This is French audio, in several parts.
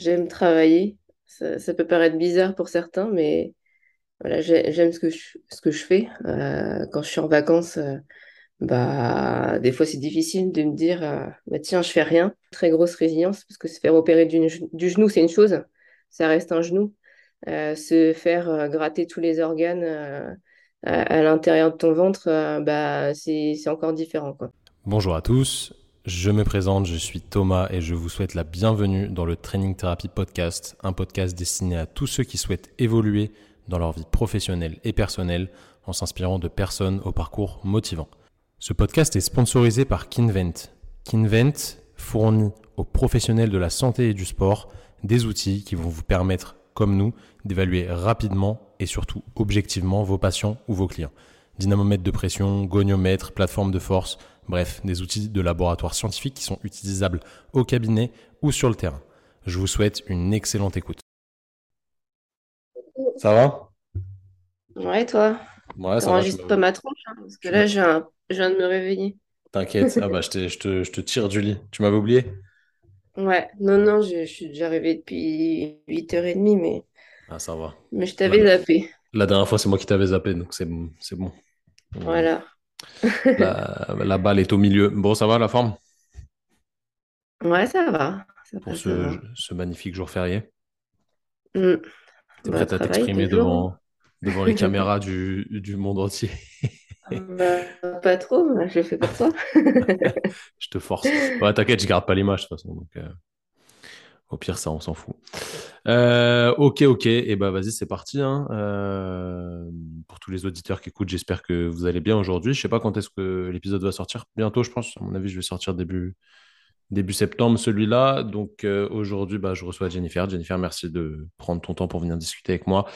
j'aime travailler. Ça, peut paraître bizarre pour certains, mais voilà, j'ai- j'aime ce que je, fais. Euh, quand je suis en vacances, euh, bah, des fois c'est difficile de me dire, euh, bah, tiens, je fais rien. Très grosse résilience, parce que se faire opérer du genou, c'est une chose, ça reste un genou. Se faire gratter tous les organes à, l'intérieur de ton ventre, bah, c'est, encore différent. Bonjour à tous, je me présente, je suis Thomas et je vous souhaite la bienvenue dans le Training Therapy Podcast, un podcast destiné à tous ceux qui souhaitent évoluer dans leur vie professionnelle et personnelle en s'inspirant de personnes au parcours motivant. Ce podcast est sponsorisé par Kinvent. Kinvent fournit aux professionnels de la santé et du sport des outils qui vont vous permettre, comme nous, d'évaluer rapidement et surtout objectivement vos patients ou vos clients. Dynamomètre de pression, goniomètre, plateforme de force, bref, des outils de laboratoire scientifique qui sont utilisables au cabinet ou sur le terrain. Je vous souhaite une excellente écoute. Ça va? Ouais, toi, Ouais, ça t'enregistres pas ma tronche, hein, parce que là, je viens de me réveiller. T'inquiète. Ah bah, je, te, je te tire du lit. Tu m'avais oublié? Ouais, non, non, je, je suis déjà arrivée depuis 8h30, mais, Ah, ça va. mais je t'avais zappé. la dernière fois, c'est moi qui t'avais zappé, donc c'est bon. Voilà. La, la balle est au milieu. Bon, ça va la forme? Ouais, ça va. Ça pour ce, va. ce magnifique jour férié? Mm. T'es Bah, prête à t'exprimer devant, devant les caméras du, du monde entier? Bah, pas trop, je le fais pour toi. Je te force. Ouais, t'inquiète, je garde pas l'image de toute façon. Donc, euh, au pire, ça, on s'en fout. Euh, ok, ok. Et ben vas-y, c'est parti. hein. Euh, pour tous les auditeurs qui écoutent, j'espère que vous allez bien aujourd'hui. Je sais pas quand est-ce que l'épisode va sortir. Bientôt, je pense. À mon avis, je vais sortir début, début septembre, celui-là. Donc euh, aujourd'hui, bah, je reçois Jennifer. Jennifer, merci de prendre ton temps pour venir discuter avec moi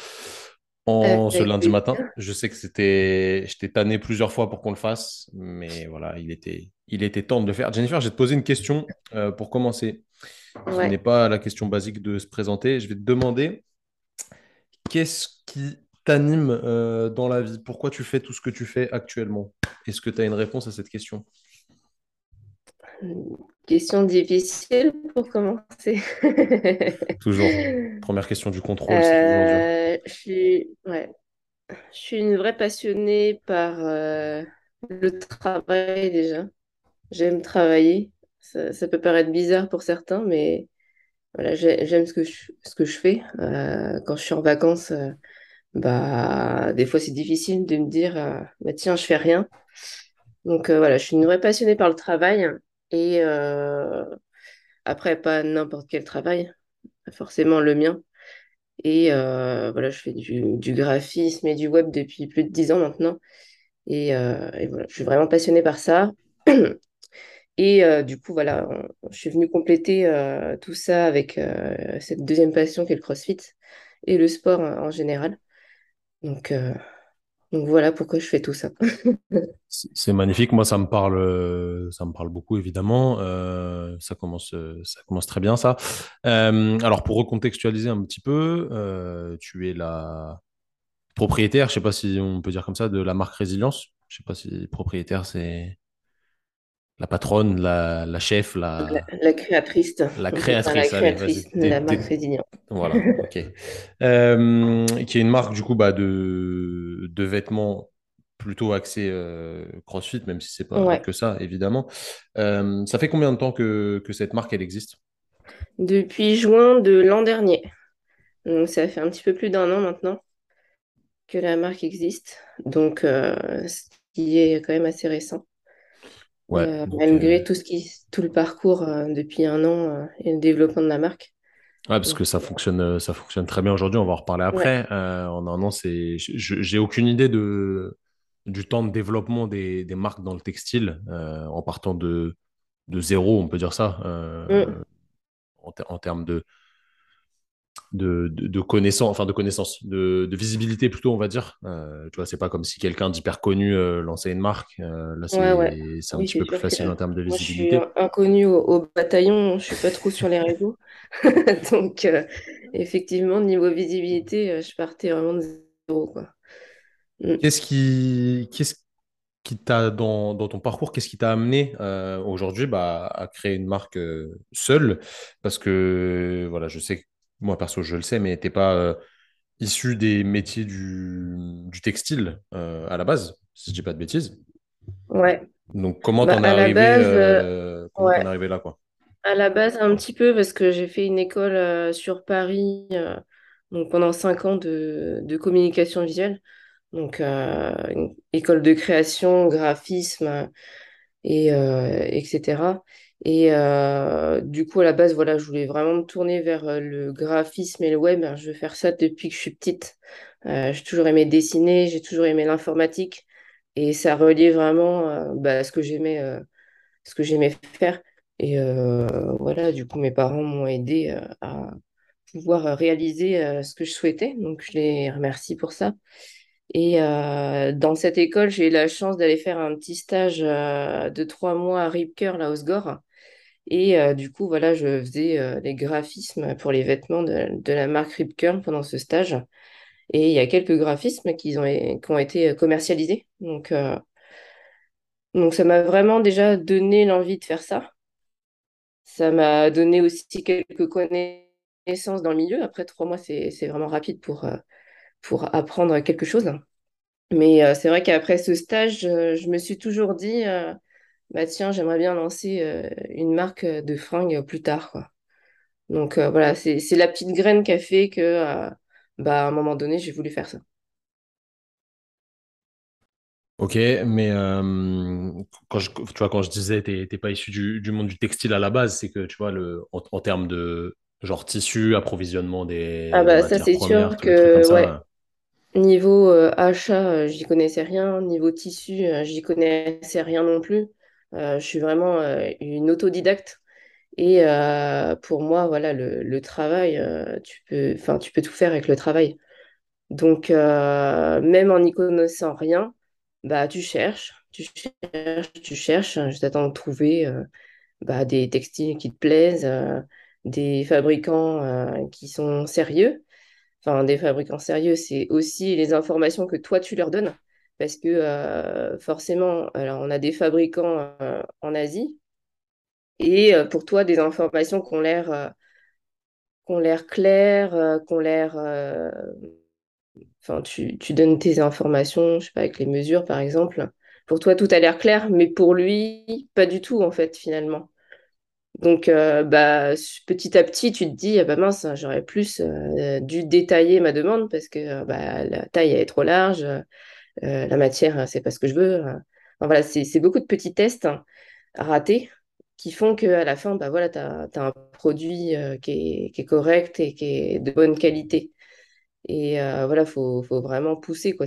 en ce Avec lundi matin. Je sais que c'était, je t'ai tanné plusieurs fois pour qu'on le fasse, mais voilà, il était, il était temps de le faire. Jennifer, je vais te poser une question euh, pour commencer, qui n'est pas la question basique de se présenter. Je vais te demander qu'est-ce qui t'anime euh, dans la vie? Pourquoi tu fais tout ce que tu fais actuellement? Est-ce que tu as une réponse à cette question? Question difficile pour commencer. Toujours. Première question du contrôle. Euh, je suis, ouais, je suis une vraie passionnée par euh, le travail déjà. J'aime travailler. Ça, ça peut paraître bizarre pour certains, mais voilà, j'ai- j'aime ce que je, ce que je fais. Euh, quand je suis en vacances, bah, des fois c'est difficile de me dire, euh, bah, tiens, je fais rien. Donc euh, voilà, je suis une vraie passionnée par le travail. Et euh, après, pas n'importe quel travail, forcément le mien. Et voilà, je fais du, du graphisme et du web depuis plus de dix ans maintenant. Et, voilà, je suis vraiment passionnée par ça. Et du coup, voilà, je suis venue compléter tout ça avec cette deuxième passion qui est le CrossFit et le sport en général. Donc, euh, donc voilà pourquoi je fais tout ça. C'est magnifique. Moi, ça me parle, ça me parle beaucoup, évidemment. Euh, ça commence, très bien, ça. Euh, alors, pour recontextualiser un petit peu, tu es la propriétaire, je sais pas si on peut dire comme ça, de la marque Résilience. Je sais pas si propriétaire, c'est la patronne, la, la chef, La, la, la créatrice, la la créatrice. Allez, créatrice de la marque Résilience. Voilà, ok. Euh, qui est une marque, du coup, bah, de, de vêtements plutôt axés euh, CrossFit, même si c'est pas Ouais. que ça, évidemment. Euh, ça fait combien de temps que, que cette marque, elle existe? Depuis juin de l'an dernier. Donc ça fait un petit peu plus d'un an maintenant que la marque existe. Donc ce qui est quand même assez récent. Ouais, Euh, donc, malgré euh, tout ce qui, tout le parcours euh, depuis un an et le développement de la marque. ouais, parce que ça fonctionne, ça fonctionne très bien aujourd'hui, on va en reparler ouais. après. Euh, en un an, c'est, j'ai aucune idée de, du temps de développement des, des marques dans le textile, euh, en partant de, de zéro, on peut dire ça, euh, Mm. en, ter- en termes de, de, de, de connaissance, enfin de connaissance, de, de visibilité plutôt, on va dire. Euh, tu vois, c'est pas comme si quelqu'un d'hyper connu euh, lançait une marque. Euh, là, Ouais, ouais. c'est, c'est un Oui, petit peu plus que facile en termes de moi, je suis visibilité. inconnue au, au bataillon, je suis pas trop sur les réseaux. Donc, euh, effectivement, niveau visibilité, je partais vraiment de zéro, quoi. Mm. Qu'est-ce qui, qu'est-ce, qui t'a dans, dans ton parcours, qu'est-ce qui t'a amené euh, aujourd'hui bah, à créer une marque euh, seule? Parce que voilà, je sais que moi perso, je le sais, mais t'es pas euh, issu des métiers du, du textile euh, à la base, si je dis pas de bêtises. Ouais. Donc comment Bah, t'en es arrivé base, euh, comment arrivé là, quoi? À la base, un petit peu, parce que j'ai fait une école sur Paris, donc pendant cinq ans de, de communication visuelle. Donc, une école de création, graphisme, et, euh, etc. Et euh, du coup, à la base, voilà, je voulais vraiment me tourner vers euh, le graphisme et le web. Je veux faire ça depuis que je suis petite. Euh, j'ai toujours aimé dessiner, j'ai toujours aimé l'informatique. Et ça reliait vraiment euh, bah, ce que j'aimais ce que j'aimais faire. Et voilà, du coup, mes parents m'ont aidé à pouvoir réaliser ce que je souhaitais. Donc, je les remercie pour ça. Et dans cette école, j'ai eu la chance d'aller faire un petit stage de trois mois à Rip Curl à Osgore. Et euh, du coup, voilà, je faisais euh, les graphismes pour les vêtements de, la marque Rip Curl pendant ce stage. Et il y a quelques graphismes qui ont, été commercialisés. Donc, euh, donc ça m'a vraiment déjà donné l'envie de faire ça. Ça m'a donné aussi quelques connaissances dans le milieu. Après trois mois, c'est, vraiment rapide pour, euh, pour apprendre quelque chose. Mais euh, c'est vrai qu'après ce stage, euh, je me suis toujours dit, euh, bah tiens, j'aimerais bien lancer euh, une marque de fringues plus tard, quoi. Donc euh, voilà, c'est, la petite graine qui a fait que, euh, bah, à un moment donné, j'ai voulu faire ça. Ok, mais euh, quand je, tu vois, quand je disais t'es pas issu du, du monde du textile à la base, c'est que tu vois, le, en, en termes de genre tissu, approvisionnement Ah des, des bah ça, c'est sûr que, ouais, ça. niveau euh, achat, euh, j'y connaissais rien. Niveau tissu, euh, j'y connaissais rien non plus. Euh, je suis vraiment euh, une autodidacte. Et euh, pour moi, voilà, le, travail, tu peux, tu peux tout faire avec le travail. Donc, même en n'y connaissant rien, bah, tu cherches, tu cherches, tu cherches, hein, juste attends de trouver bah, des textiles qui te plaisent, des fabricants qui sont sérieux. Enfin, des fabricants sérieux, c'est aussi les informations que toi, tu leur donnes. Parce que euh, forcément, alors, on a des fabricants euh, en Asie et euh, pour toi, des informations qui ont l'air ont l'air claires, ont l'air... Enfin, tu, tu donnes tes informations, je sais pas, avec les mesures, par exemple. Pour toi, tout a l'air clair, mais pour lui, pas du tout, en fait, finalement. Donc, bah, petit à petit, tu te dis, ah bah mince, j'aurais plus dû détailler ma demande parce que bah, la taille elle est trop large, la matière, c'est pas ce que je veux. Enfin, voilà, c'est beaucoup de petits tests hein, ratés qui font qu'à la fin, bah, voilà, tu as, un produit euh, qui est, correct et qui est de bonne qualité. Et euh, voilà, faut, faut vraiment pousser, quoi.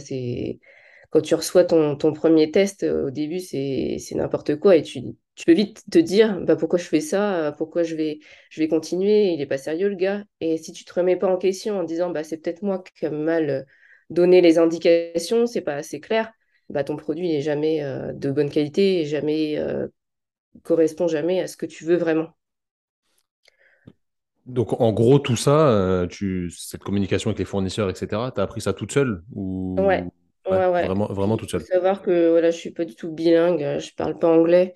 Quand tu reçois ton, ton premier test, euh, au début, c'est, n'importe quoi. Et tu, tu peux vite te dire, bah, pourquoi je fais ça? euh, Pourquoi je vais, je vais continuer? Il est pas sérieux, le gars. Et si tu te remets pas en question en disant, bah, c'est peut-être moi qui ai mal donné les indications, c'est pas assez clair, bah, ton produit n'est jamais euh, de bonne qualité et jamais, euh, correspond jamais à ce que tu veux vraiment. Donc, en gros, tout ça, euh, tu, cette communication avec les fournisseurs, etc., tu as appris ça toute seule ou ouais, ouais, ouais. vraiment, vraiment toute il faut seule? savoir que voilà, je suis pas du tout bilingue, je parle pas anglais.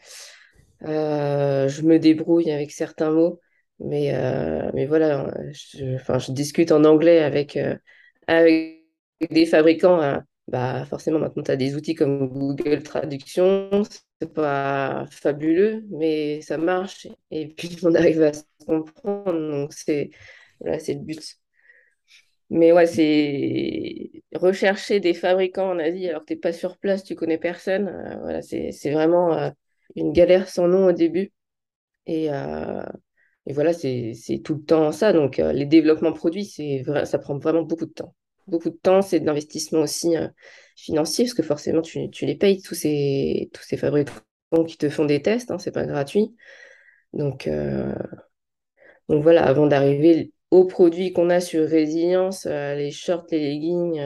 Euh, je me débrouille avec certains mots, mais, euh, mais voilà, je, enfin, je discute en anglais avec, euh, avec des fabricants. hein. Bah, forcément, maintenant, tu as des outils comme Google Traduction. C'est pas fabuleux, mais ça marche. Et puis, on arrive à se comprendre. Donc, c'est le but. Mais ouais, c'est rechercher des fabricants en Asie alors que tu n'es pas sur place, tu connais personne. euh, voilà, c'est, vraiment euh, une galère sans nom au début. Et, euh, et voilà, c'est, tout le temps ça. Donc, les développements produits, ça prend vraiment beaucoup de temps. Beaucoup de temps, c'est de l'investissement aussi euh, financier, parce que forcément, tu, les payes, tous ces, tous ces fabricants qui te font des tests, hein, c'est pas gratuit. Donc, euh, voilà, avant d'arriver aux produits qu'on a sur Résilience, euh, les shorts, les leggings,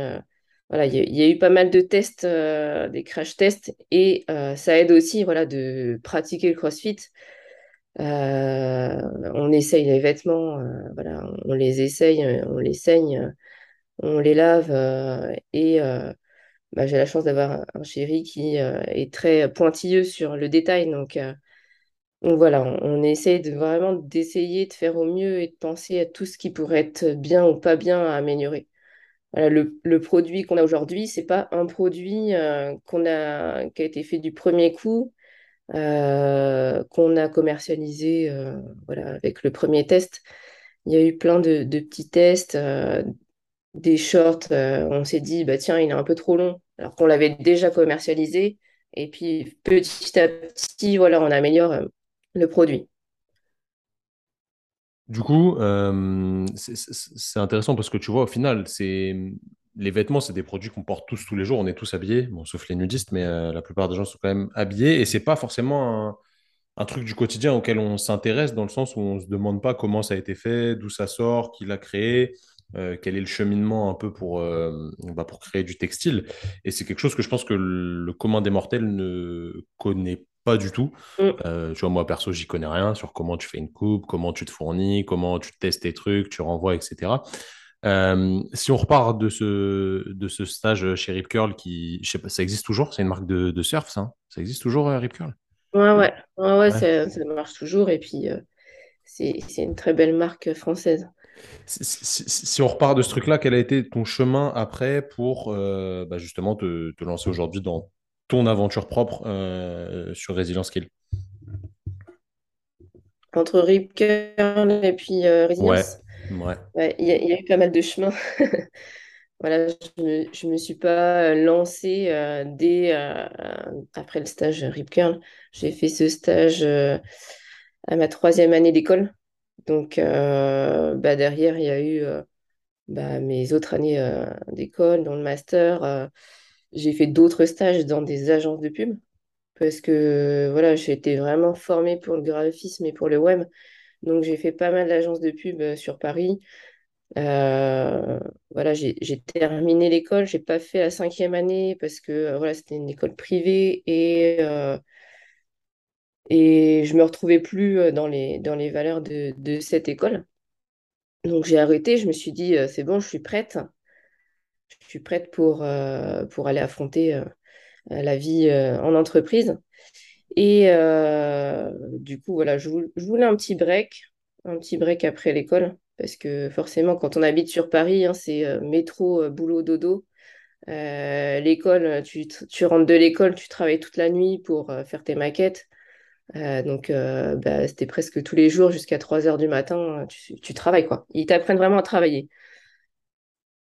voilà, il y, a eu pas mal de tests, des crash tests, et ça aide aussi voilà, de pratiquer le CrossFit. On essaye les vêtements, voilà, on les essaye, on les saigne, on les lave, euh, et, euh, bah, j'ai la chance d'avoir un, chéri qui euh, est très pointilleux sur le détail. Donc, voilà, on, essaye de vraiment d'essayer de faire au mieux et de penser à tout ce qui pourrait être bien ou pas bien à améliorer. Le, le produit qu'on a aujourd'hui, c'est pas un produit a, qui a été fait du premier coup, qu'on a commercialisé voilà, avec le premier test. Il y a eu plein de, de petits tests, des shorts. euh, on s'est dit, bah, tiens, il est un peu trop long, alors qu'on l'avait déjà commercialisé. Et puis petit à petit, voilà, on améliore euh, le produit. Du coup, euh, c'est intéressant parce que tu vois, au final, c'est les vêtements, c'est des produits qu'on porte tous tous les jours. On est tous habillés, bon, sauf les nudistes, mais la plupart des gens sont quand même habillés. Et c'est pas forcément un, un truc du quotidien auquel on s'intéresse, dans le sens où on se demande pas comment ça a été fait, d'où ça sort, qui l'a créé, euh, quel est le cheminement un peu pour, euh, bah, pour créer du textile. Et c'est quelque chose que je pense que le commun des mortels ne connaît pas du tout. Mm. Euh, tu vois, moi, perso, j'y connais rien sur comment tu fais une coupe, comment tu te fournis, comment tu testes tes trucs, tu renvoies, etc. Si on repart de ce, de ce stage chez Rip Curl, qui, je sais pas, ça existe toujours? C'est une marque de, de surf, ça? hein? Ça existe toujours, Rip Curl? Ouais, ouais, ouais, ouais, Ouais. ça, ça marche toujours. Et puis, c'est une très belle marque française. Si, si- si- si on repart de ce truc-là, quel a été ton chemin après pour euh, bah, justement te, te lancer aujourd'hui dans ton aventure propre euh, sur Resilience Skill? Entre Rip Curl et puis euh, Ouais, Résilience, ouais. ouais, il y, a il y a eu pas mal de chemin. Voilà, je me, je me suis pas lancée dès après le stage Rip Curl. J'ai fait ce stage à ma troisième année d'école. Donc, euh, bah, derrière, il y a eu euh, bah, mes autres années euh, d'école, dans le master. j'ai fait d'autres stages dans des agences de pub parce que voilà, j'ai été vraiment formée pour le graphisme et pour le web. Donc, j'ai fait pas mal d'agences de pub sur Paris. Voilà, j'ai terminé l'école, j'ai pas fait la cinquième année parce que voilà, c'était une école privée et, et je me retrouvais plus dans les, dans les valeurs de, cette école. Donc j'ai arrêté, je me suis dit, c'est bon, je suis prête. Je suis prête pour, pour aller affronter la vie en entreprise. Et du coup, voilà, je, vou- je voulais un petit break, un petit break après l'école, parce que forcément, quand on habite sur Paris, hein, c'est métro, boulot, dodo. Euh, l'école, tu, tu rentres de l'école, tu travailles toute la nuit pour faire tes maquettes. Euh, donc, euh, bah, c'était presque tous les jours jusqu'à 3 heures du matin, tu, tu travailles, quoi. Ils t'apprennent vraiment à travailler.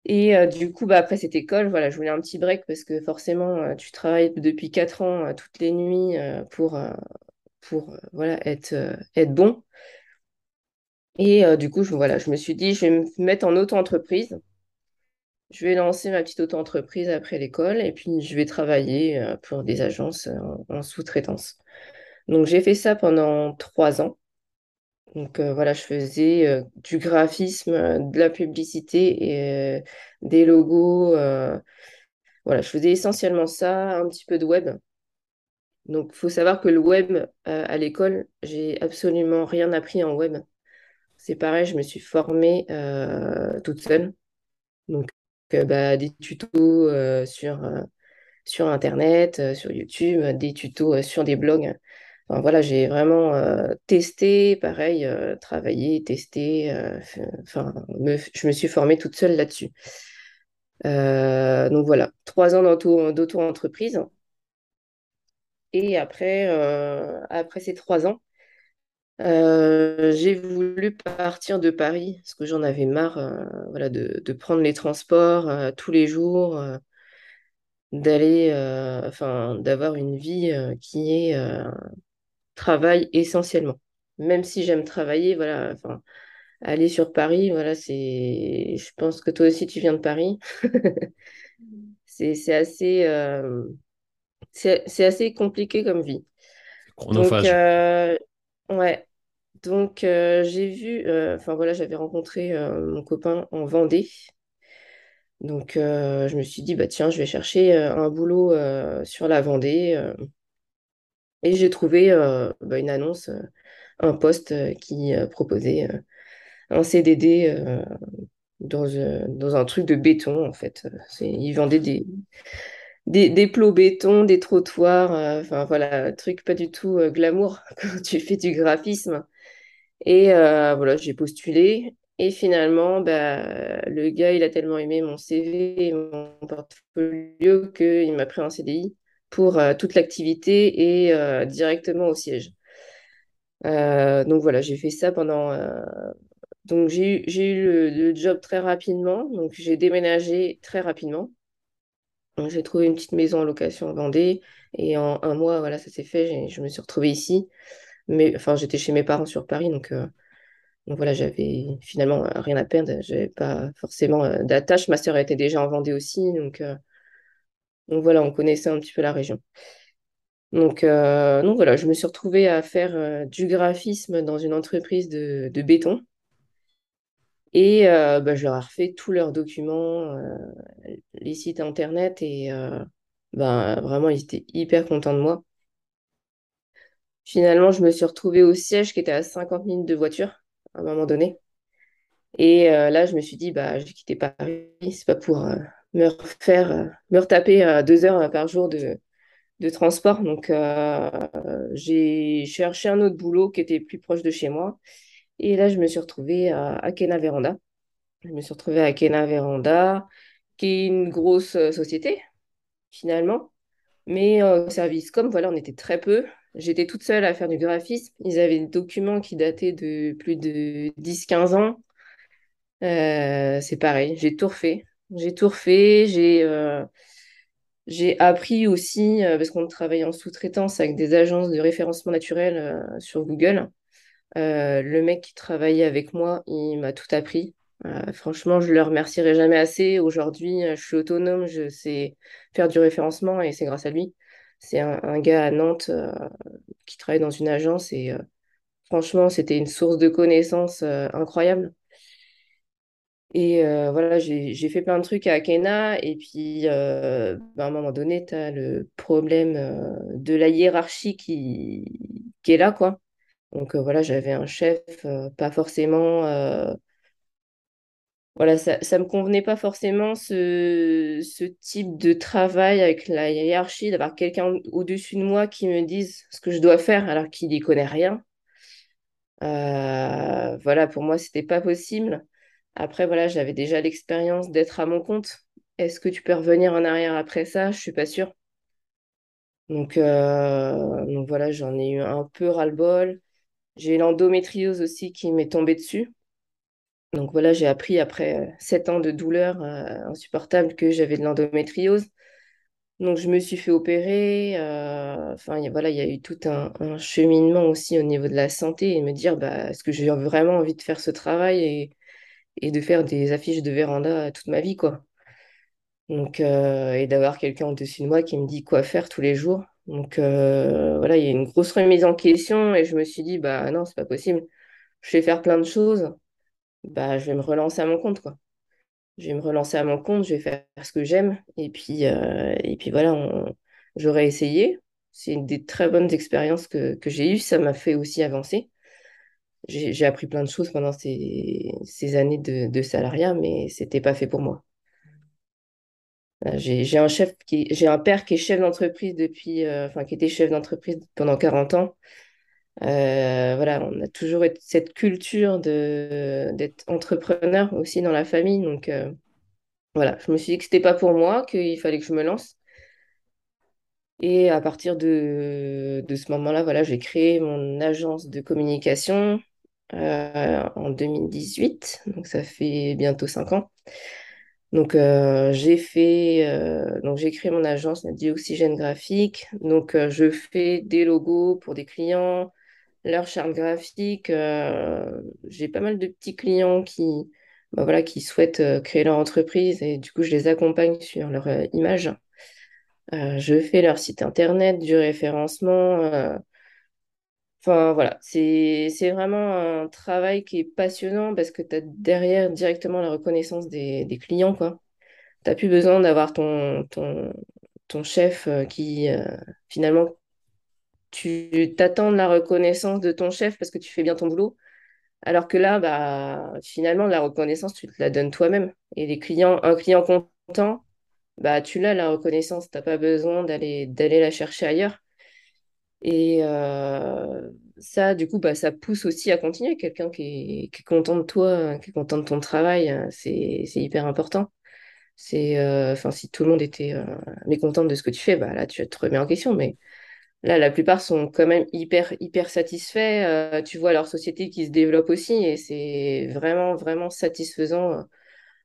Et euh, du coup, bah, après cette école, voilà, je voulais un petit break parce que forcément, euh, tu travailles depuis 4 ans euh, toutes les nuits euh, pour, euh, pour euh, voilà, être, euh, bon. Et euh, du coup, je, je me suis dit, je vais me mettre en auto-entreprise. Je vais lancer ma petite auto-entreprise après l'école et puis je vais travailler euh, pour des agences euh, en, en sous-traitance. Donc, j'ai fait ça pendant trois ans. Donc, euh, voilà, je faisais euh, du graphisme, euh, de la publicité et des logos. voilà, je faisais essentiellement ça, un petit peu de web. Donc, il faut savoir que le web, à l'école, j'ai absolument rien appris en web. C'est pareil, je me suis formée toute seule. Donc, bah, des tutos sur, sur Internet, sur YouTube, des tutos sur des blogs. Voilà, j'ai vraiment euh, testé, pareil, euh, travaillé, testé. euh, enfin, je me suis formée toute seule là-dessus. Donc voilà, trois ans d'auto, d'auto-entreprise. Et après, après ces trois ans, j'ai voulu partir de Paris parce que j'en avais marre voilà, de, de prendre les transports tous les jours, d'aller, enfin, d'avoir une vie qui est travail essentiellement. Même si j'aime travailler, voilà, enfin, aller sur Paris, voilà, c'est, je pense que toi aussi tu viens de Paris. C'est, c'est assez, euh, c'est, assez compliqué comme vie. C'est Donc, chronophage. euh, ouais. Donc, euh, j'ai vu, enfin voilà, j'avais rencontré mon copain en Vendée. Donc, je me suis dit, bah tiens, je vais chercher un boulot sur la Vendée. Et j'ai trouvé euh, bah, une annonce, euh, un poste euh, qui proposait un CDD dans, un truc de béton, en fait. Ils vendaient des, plots béton, des trottoirs, enfin voilà, truc pas du tout glamour quand tu fais du graphisme. Et voilà, j'ai postulé. Et finalement, bah, le gars, il a tellement aimé mon CV et mon portfolio qu'il m'a pris en CDI pour toute l'activité et directement au siège. donc voilà, j'ai fait ça pendant. Donc j'ai eu, le, job très rapidement. Donc j'ai déménagé très rapidement. J'ai trouvé une petite maison en location en Vendée et en un mois, voilà, ça s'est fait. Je me suis retrouvée ici. Mais enfin, j'étais chez mes parents sur Paris, donc, euh, donc voilà, j'avais finalement euh, rien à perdre. J'avais pas forcément euh, d'attache. Ma sœur était déjà en Vendée aussi, donc, donc voilà, on connaissait un petit peu la région. Donc, donc voilà, je me suis retrouvée à faire du graphisme dans une entreprise de, béton. Et bah, je leur ai refait tous leurs documents, les sites internet, et bah, vraiment, ils étaient hyper contents de moi. Finalement, je me suis retrouvée au siège qui était à 50 minutes de voiture à un moment donné. Et là, je me suis dit, bah, j'ai quitté Paris, c'est pas pour me refaire, me retaper deux heures par jour de, de transport. Donc, j'ai cherché un autre boulot qui était plus proche de chez moi. Et là, je me suis retrouvée à Akena Veranda. Je me suis retrouvée à Akena Veranda, qui est une grosse euh, société, finalement. Mais euh, au service comme, voilà, on était très peu. J'étais toute seule à faire du graphisme. Ils avaient des documents qui dataient de plus de 10-15 ans. Euh, c'est pareil, j'ai tout refait. J'ai tout refait. J'ai j'ai appris aussi, parce qu'on travaille en sous-traitance avec des agences de référencement naturel sur Google. Euh, le mec qui travaillait avec moi, il m'a tout appris. Euh, franchement, je le remercierai jamais assez. Aujourd'hui, euh, je suis autonome, je sais faire du référencement et c'est grâce à lui. C'est un, gars à Nantes qui travaille dans une agence et franchement, c'était une source de connaissances incroyable. Et voilà, j'ai fait plein de trucs à Akena. Et puis, ben, à un moment donné, tu as le problème de la hiérarchie qui, qui est là, quoi. Donc euh, voilà, j'avais un chef, euh, pas forcément. Euh, voilà, ça, ça me convenait pas forcément ce, ce type de travail avec la hiérarchie, d'avoir quelqu'un au-dessus de moi qui me dise ce que je dois faire alors qu'il n'y connaît rien. voilà, pour moi, c'était pas possible. Après, voilà, j'avais déjà l'expérience d'être à mon compte. Est-ce que tu peux revenir en arrière après ça? Je suis pas sûre. Donc, donc voilà, j'en ai eu un peu ras-le-bol. J'ai l'endométriose aussi qui m'est tombée dessus. Donc voilà, j'ai appris après sept ans de douleur euh, insupportable que j'avais de l'endométriose. Donc je me suis fait opérer. Euh, enfin voilà, il y a eu tout un, cheminement aussi au niveau de la santé et me dire bah, est-ce que j'ai vraiment envie de faire ce travail et de faire des affiches de véranda toute ma vie quoi. Donc euh, et d'avoir quelqu'un au-dessus de moi qui me dit quoi faire tous les jours. Donc euh, voilà, il y a une grosse remise en question et je me suis dit, bah non, c'est pas possible. Je vais faire plein de choses, bah je vais me relancer à mon compte, quoi. Je vais me relancer à mon compte, je vais faire ce que j'aime. Et puis, euh, et puis voilà, j'aurais essayé. C'est une des très bonnes expériences que, que j'ai eues. Ça m'a fait aussi avancer. J'ai appris plein de choses pendant ces, ces années de, de salariat, mais c'était pas fait pour moi. Euh, j'ai un chef qui, j'ai un père qui est chef d'entreprise depuis, euh, enfin qui était chef d'entreprise pendant 40 ans. Euh, voilà, on a toujours cette culture d'être entrepreneur aussi dans la famille. Donc voilà, je me suis dit que c'était pas pour moi, qu'il fallait que je me lance. Et à partir de, de ce moment-là, voilà, j'ai créé mon agence de communication en 2018. Donc ça fait bientôt 5 ans. Donc, euh, j'ai fait, euh, donc j'ai créé mon agence Dioxygène Graphique. Donc, euh, je fais des logos pour des clients, leur charte graphique. j'ai pas mal de petits clients qui, bah voilà, qui souhaitent créer leur entreprise et du coup, je les accompagne sur leur image. je fais leur site internet, du référencement. Enfin, voilà, c'est vraiment un travail qui est passionnant parce que tu as derrière directement la reconnaissance des, clients, quoi. Tu n'as plus besoin d'avoir ton, chef euh, qui, euh, finalement, tu t'attends de la reconnaissance de ton chef parce que tu fais bien ton boulot. Alors que là, bah, finalement, la reconnaissance, tu te la donnes toi-même. Et les clients, un client content, bah, tu l'as, la reconnaissance, t'as pas besoin d'aller la chercher ailleurs. Et ça, du coup, bah, ça pousse aussi à continuer. Quelqu'un qui est, content de toi, qui est content de ton travail, euh, c'est, hyper important. C'est, enfin, si tout le monde était euh, mécontent de ce que tu fais, bah là, tu te remets en question. Mais là, la plupart sont quand même hyper, hyper satisfaits. Tu vois leur société qui se développe aussi, et c'est vraiment, vraiment satisfaisant,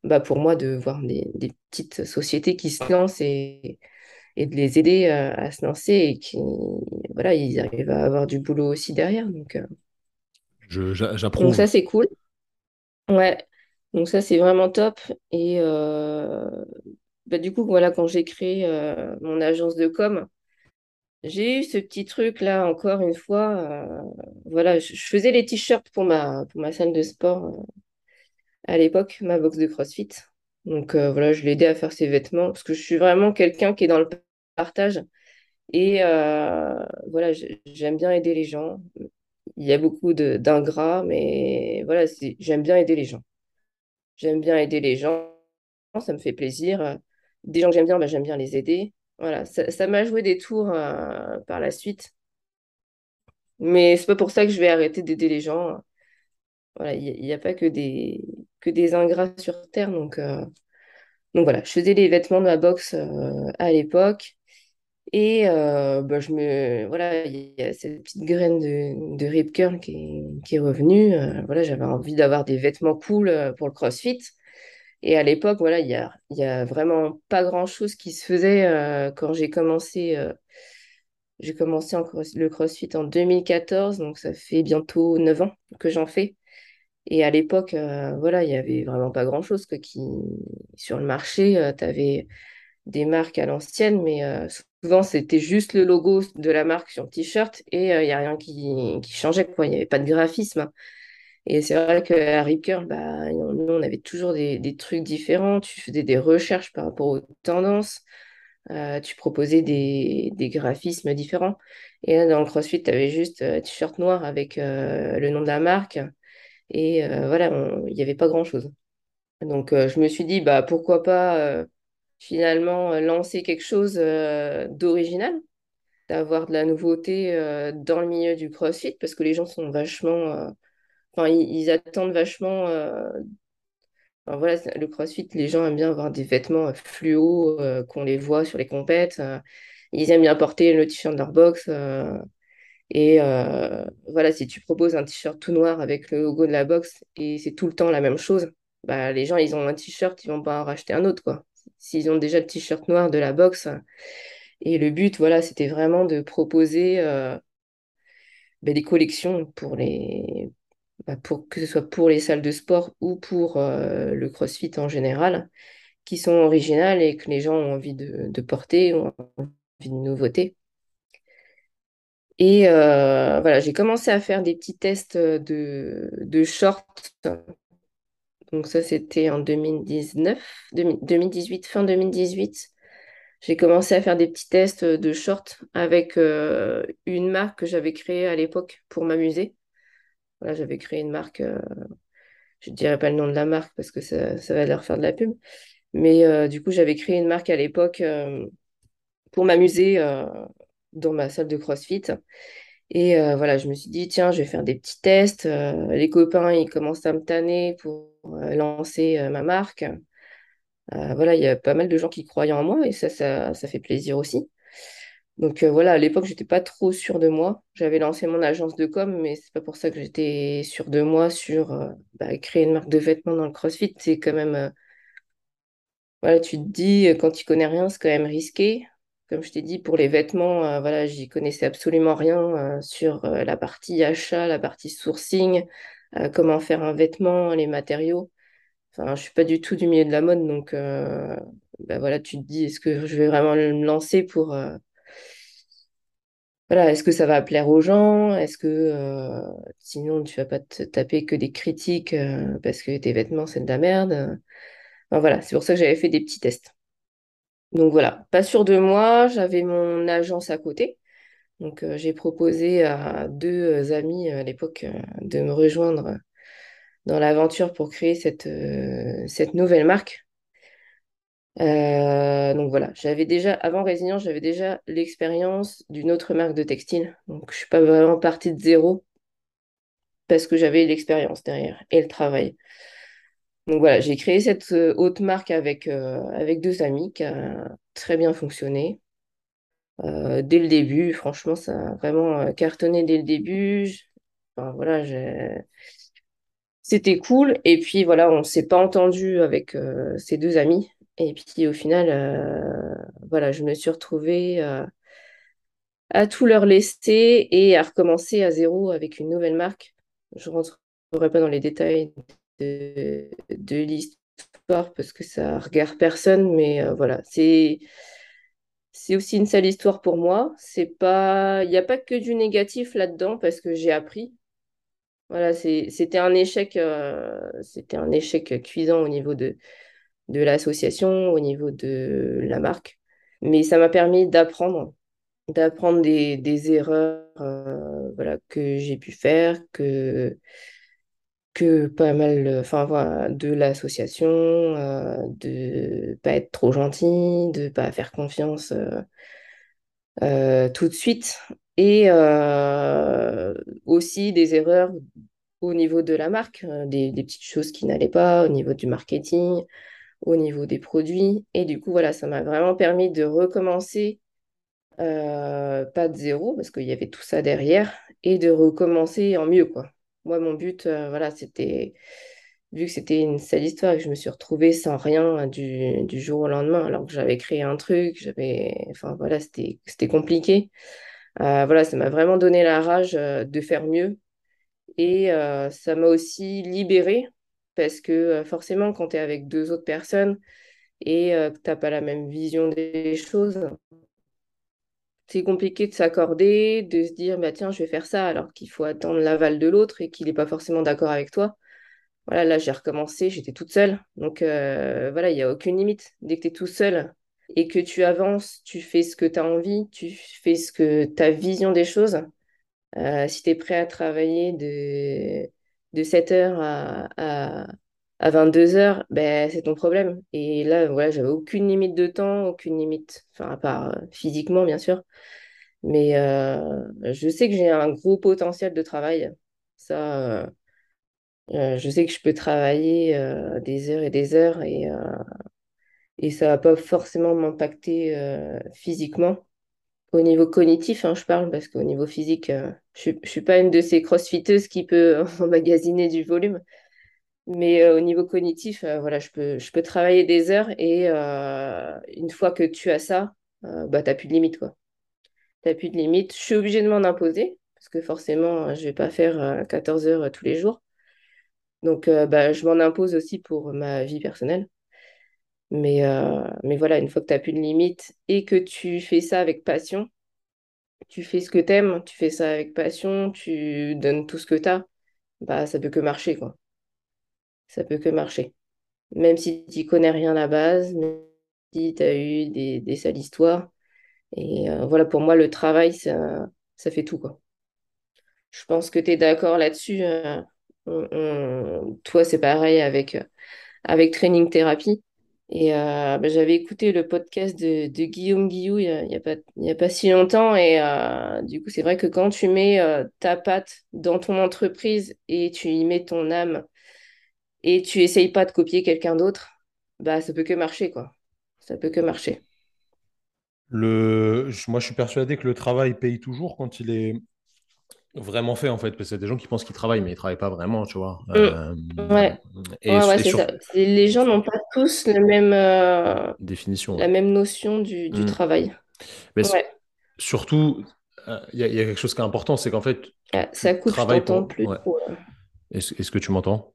bah, pour moi de voir des, des petites sociétés qui se lancent et et de les aider euh, à se lancer et qui, voilà, ils arrivent à avoir du boulot aussi derrière. Donc, euh, Je, j'a- donc j'approuve. ça, c'est cool. Ouais, donc ça, c'est vraiment top. Et euh, bah, du coup, voilà, quand j'ai créé euh, mon agence de com, j'ai eu ce petit truc là, encore une fois. voilà, je, je faisais les t-shirts pour ma, pour ma salle de sport à l'époque, ma box de CrossFit. Donc euh, voilà, je l'ai aidé à faire ses vêtements parce que je suis vraiment quelqu'un qui est dans le partage. Et euh, voilà, j'ai- j'aime bien aider les gens. Il y a beaucoup d'ingrats, mais voilà, j'aime bien aider les gens. J'aime bien aider les gens, ça me fait plaisir. Des gens que j'aime bien, bah, j'aime bien les aider. Voilà, ça, ça m'a joué des tours euh, par la suite. Mais c'est pas pour ça que je vais arrêter d'aider les gens. Voilà, il n'y a, pas que des, que des ingrats sur Terre. Donc, euh, donc voilà, je faisais les vêtements de ma box euh, à l'époque. Et euh, bah, je me, voilà, il y a cette petite graine de, de rip curl qui est, qui est revenue. Voilà, j'avais envie d'avoir des vêtements cool pour le CrossFit. Et à l'époque, voilà, il y a, a vraiment pas grand-chose qui se faisait quand j'ai commencé, j'ai commencé le CrossFit en 2014, donc ça fait bientôt 9 ans que j'en fais. Et à l'époque, euh, voilà, il y avait vraiment pas grand-chose qui, sur le marché. tu avais des marques à l'ancienne, mais euh, souvent c'était juste le logo de la marque sur le t-shirt et il n'y a rien qui, changeait. Il n'y avait pas de graphisme. Et c'est vrai qu'à Rip Curl, bah, nous, on avait toujours des, trucs différents. Tu faisais des recherches par rapport aux tendances. euh, tu proposais des, graphismes différents. Et là, dans le CrossFit, tu avais juste euh, t-shirt noir avec euh, le nom de la marque. Et euh, voilà, il n'y avait pas grand-chose. Donc, euh, je me suis dit, bah, pourquoi pas euh, finalement lancer quelque chose d'original, d'avoir de la nouveauté dans le milieu du CrossFit, parce que les gens sont vachement, enfin, ils, attendent vachement, enfin, voilà, le CrossFit, les gens aiment bien avoir des vêtements fluo, qu'on les voit sur les compètes, ils aiment bien porter le t-shirt de leur box, et euh, voilà, si tu proposes un t-shirt tout noir avec le logo de la box et c'est tout le temps la même chose, bah, les gens, ils ont un t-shirt, ils vont pas en racheter un autre. S'ils ont déjà le t-shirt noir de la box. Et le but, voilà, c'était vraiment de proposer euh, bah, des collections pour les, bah, que ce soit pour les salles de sport ou pour euh, le CrossFit en général, qui sont originales et que les gens ont envie de, de porter, ont envie de nouveautés. Et euh, voilà, j'ai commencé à faire des petits tests de, de shorts. Donc ça, c'était en 2019, 2000 2018, fin 2018. J'ai commencé à faire des petits tests de shorts avec euh, une marque que j'avais créée à l'époque pour m'amuser. Voilà, j'avais créé une marque, euh, je ne dirais pas le nom de la marque parce que ça, ça va leur faire de la pub. Mais euh, du coup, j'avais créé une marque à l'époque euh, pour m'amuser euh, dans ma salle de CrossFit. Et euh, voilà, je me suis dit, tiens, je vais faire des petits tests. Euh, les copains, ils commencent à me tanner pour euh, lancer ma marque. Voilà, il y a pas mal de gens qui croyaient en moi et ça, ça, ça fait plaisir aussi. Donc voilà, à l'époque, j'étais pas trop sûre de moi. J'avais lancé mon agence de com, mais c'est pas pour ça que j'étais sûre de moi sur bah, créer une marque de vêtements dans le CrossFit. C'est quand même, voilà, tu te dis, quand tu connais rien, c'est quand même risqué. Comme je t'ai dit, pour les vêtements, euh, voilà, j'y connaissais absolument rien euh, sur euh, la partie achat, la partie sourcing, comment faire un vêtement, les matériaux. Enfin, je suis pas du tout du milieu de la mode, donc bah voilà, tu te dis, est-ce que je vais vraiment me lancer pour, voilà, est-ce que ça va plaire aux gens? Est-ce que sinon tu vas pas te taper que des critiques parce que tes vêtements c'est de la merde? Voilà, c'est pour ça que j'avais fait des petits tests. Donc voilà, pas sûr de moi, j'avais mon agence à côté. Donc euh, j'ai proposé à deux amis euh, à l'époque euh, de me rejoindre dans l'aventure pour créer cette, euh, nouvelle marque. Euh, donc voilà, j'avais déjà, avant Résilient, j'avais déjà l'expérience d'une autre marque de textile. Donc je suis pas vraiment partie de zéro parce que j'avais l'expérience derrière et le travail. Donc voilà, j'ai créé cette euh, haute marque avec, euh, avec deux amis qui a très bien fonctionné. Euh, dès le début, franchement, ça a vraiment cartonné dès le début. Voilà, c'était cool. Et puis voilà, on s'est pas entendu avec ces deux amis. Et puis au final, voilà, je me suis retrouvée à tout leur laisser et à recommencer à zéro avec une nouvelle marque. Je ne rentrerai pas dans les détails de, l'histoire parce que ça regarde personne, mais euh, voilà, c'est c'est aussi une sale histoire pour moi. C'est pas, il n'y a pas que du négatif là-dedans parce que j'ai appris. Voilà, c'était un échec, euh, c'était un échec cuisant au niveau de, de l'association, au niveau de la marque, mais ça m'a permis d'apprendre d'apprendre des, des erreurs euh, voilà, que j'ai pu faire, que, que pas mal enfin, voilà, de l'association, euh, de pas être trop gentil, de pas faire confiance euh, euh, tout de suite, et euh, aussi des erreurs au niveau de la marque, des, des petites choses qui n'allaient pas, au niveau du marketing, au niveau des produits. Et du coup, voilà, ça m'a vraiment permis de recommencer pas de zéro, parce qu'il y avait tout ça derrière, et de recommencer en mieux, quoi. Moi, mon but, euh, voilà, c'était, vu que c'était une sale histoire, et que je me suis retrouvée sans rien du, du jour au lendemain, alors que j'avais créé un truc, j'avais, enfin, voilà, c'était, c'était compliqué. Euh, voilà, ça m'a vraiment donné la rage, euh, de faire mieux, et ça m'a aussi libérée, parce que forcément, quand tu es avec deux autres personnes, et que tu n'as pas la même vision des choses, c'est compliqué de s'accorder, de se dire, bah, tiens, je vais faire ça, alors qu'il faut attendre l'aval de l'autre et qu'il n'est pas forcément d'accord avec toi. Voilà, là, j'ai recommencé, j'étais toute seule. Donc, euh, voilà, il n'y a aucune limite. Dès que tu es tout seul et que tu avances, tu fais ce que tu as envie, tu fais ce que ta vision des choses. Euh, si tu es prêt à travailler de, de 7 heures à, à, à 22 heures, ben, c'est ton problème. Et là, voilà, j'avais aucune limite de temps, aucune limite, enfin, à part euh, physiquement, bien sûr. Mais euh, je sais que j'ai un gros potentiel de travail. Ça, euh, je sais que je peux travailler des heures et des heures et, et ça va pas forcément m'impacter physiquement. Au niveau cognitif, hein, je parle, parce qu'au niveau physique, je ne suis pas une de ces crossfiteuses qui peut emmagasiner du volume. Mais euh, au niveau cognitif, euh, voilà, je peux, travailler des heures et euh, une fois que tu as ça, bah, tu n'as plus de limite. T'as plus limite. Je suis obligée de m'en imposer parce que forcément, je vais pas faire euh, 14 heures tous les jours. Donc, bah, je m'en impose aussi pour ma vie personnelle. Mais, mais voilà, une fois que tu n'as plus de limite et que tu fais ça avec passion, tu fais ce que tu aimes, tu fais ça avec passion, tu donnes tout ce que tu as, bah, ça peut que marcher, quoi. Ça peut que marcher. Même si tu connais rien à la base, même si tu as eu des, des sales histoires. Et euh, voilà, pour moi, le travail, ça, ça fait tout, quoi. Je pense que tu es d'accord là-dessus. euh, Toi, c'est pareil avec, euh, avec Training Therapy. Et bah, j'avais écouté le podcast de, de Guillaume Guillou il n'y a, a pas, a pas si longtemps. Et du coup, c'est vrai que quand tu mets ta patte dans ton entreprise et tu y mets ton âme et tu essayes pas de copier quelqu'un d'autre, bah ça peut que marcher, quoi. Ça peut que marcher. Le... Moi, je suis persuadé que le travail paye toujours quand il est vraiment fait, en fait, parce y a des gens qui pensent qu'ils travaillent, mais ils travaillent pas vraiment, tu vois. Euh, Ouais, Et, ouais, ouais, et c'est sur ça. C'est- Les gens n'ont pas tous le même, euh, définition, la même notion du, du Mm. travail. Mais s- Ouais. surtout, euh, il y, a il y a quelque chose qui est important, c'est qu'en fait, ça coupe, je travailles t'entends pour... plus trop. Est-ce, est-ce que tu m'entends?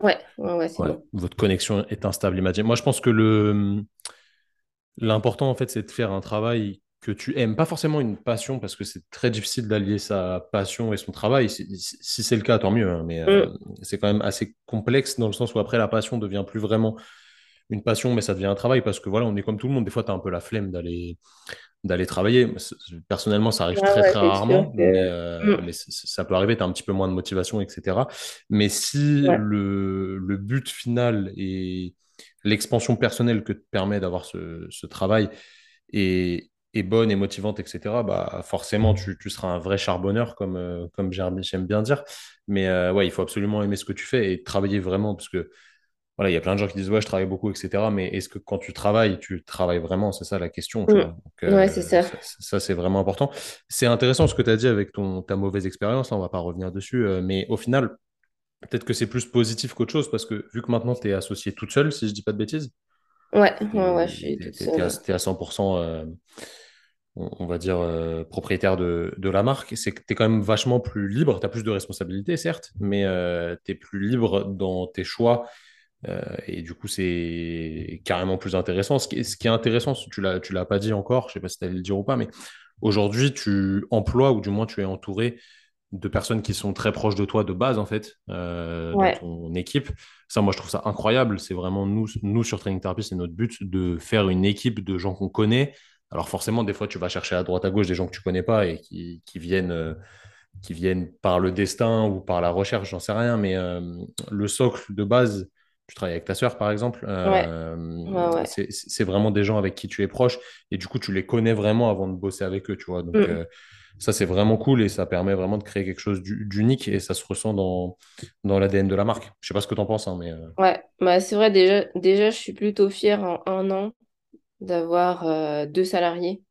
Ouais, ouais, ouais, c'est Ouais, bon. votre connexion est instable, imagine. Moi, je pense que le l'important, en fait, c'est de faire un travail que tu aimes, pas forcément une passion, parce que c'est très difficile d'allier sa passion et son travail. Si, si- si c'est le cas, tant mieux, hein, mais euh, Mm. c'est quand même assez complexe dans le sens où après, la passion devient plus vraiment une passion, mais ça devient un travail parce que voilà, on est comme tout le monde. Des fois, tu as un peu la flemme d'aller d'aller travailler. Personnellement, ça arrive Ouais, très, ouais, très rarement, mais, euh, Mm. mais c- ça peut arriver, tu as un petit peu moins de motivation, etc. Mais si Ouais. le, le but final est l'expansion personnelle que te permet d'avoir ce, ce travail est, est bonne et motivante, etc., bah, forcément, tu, tu seras un vrai charbonneur, comme, euh, comme j'aime bien dire. Mais euh, ouais, il faut absolument aimer ce que tu fais et travailler vraiment, parce que voilà, il y a plein de gens qui disent, ouais, je travaille beaucoup, etc. Mais est-ce que quand tu travailles, tu travailles vraiment? C'est ça la question, tu vois. Mm. Donc, Ouais, c'est euh, ça. ça, ça, c'est vraiment important. C'est intéressant ce que tu as dit avec ton, ta mauvaise expérience, hein, on va pas revenir dessus. euh, mais au final, peut-être que c'est plus positif qu'autre chose, parce que vu que maintenant, tu es associé toute seule, si je dis pas de bêtises, Ouais, ouais, ouais, je tu suis toute es, à, seule. t'es à 100%, euh, on, va dire, euh, propriétaire de, de la marque. C'est que tu es quand même vachement plus libre, tu as plus de responsabilités, certes, mais tu es plus libre dans tes choix euh, et du coup, c'est carrément plus intéressant. Ce qui est, ce qui est intéressant, tu l'as, tu l'as pas dit encore, je sais pas si tu allais le dire ou pas, mais aujourd'hui, tu emploies, ou du moins tu es entouré de personnes qui sont très proches de toi de base, en fait, euh, ton équipe. Ça, moi, je trouve ça incroyable. C'est vraiment nous, nous sur Training Therapy, c'est notre but de faire une équipe de gens qu'on connaît. Alors forcément, des fois, tu vas chercher à droite à gauche des gens que tu connais pas et qui, qui viennent, euh, qui viennent par le destin ou par la recherche, j'en sais rien, mais euh, le socle de base, tu travailles avec ta sœur par exemple, euh, ouais, ouais. c'est c'est vraiment des gens avec qui tu es proche et du coup tu les connais vraiment avant de bosser avec eux, tu vois. Donc Mm. euh, ça c'est vraiment cool et ça permet vraiment de créer quelque chose d'u- d'unique et ça se ressent dans, dans l'ADN de la marque. Je sais pas ce que tu en penses, hein, mais euh, Ouais, bah, c'est vrai, déjà, déjà, je suis plutôt fière en un an d'avoir deux salariés.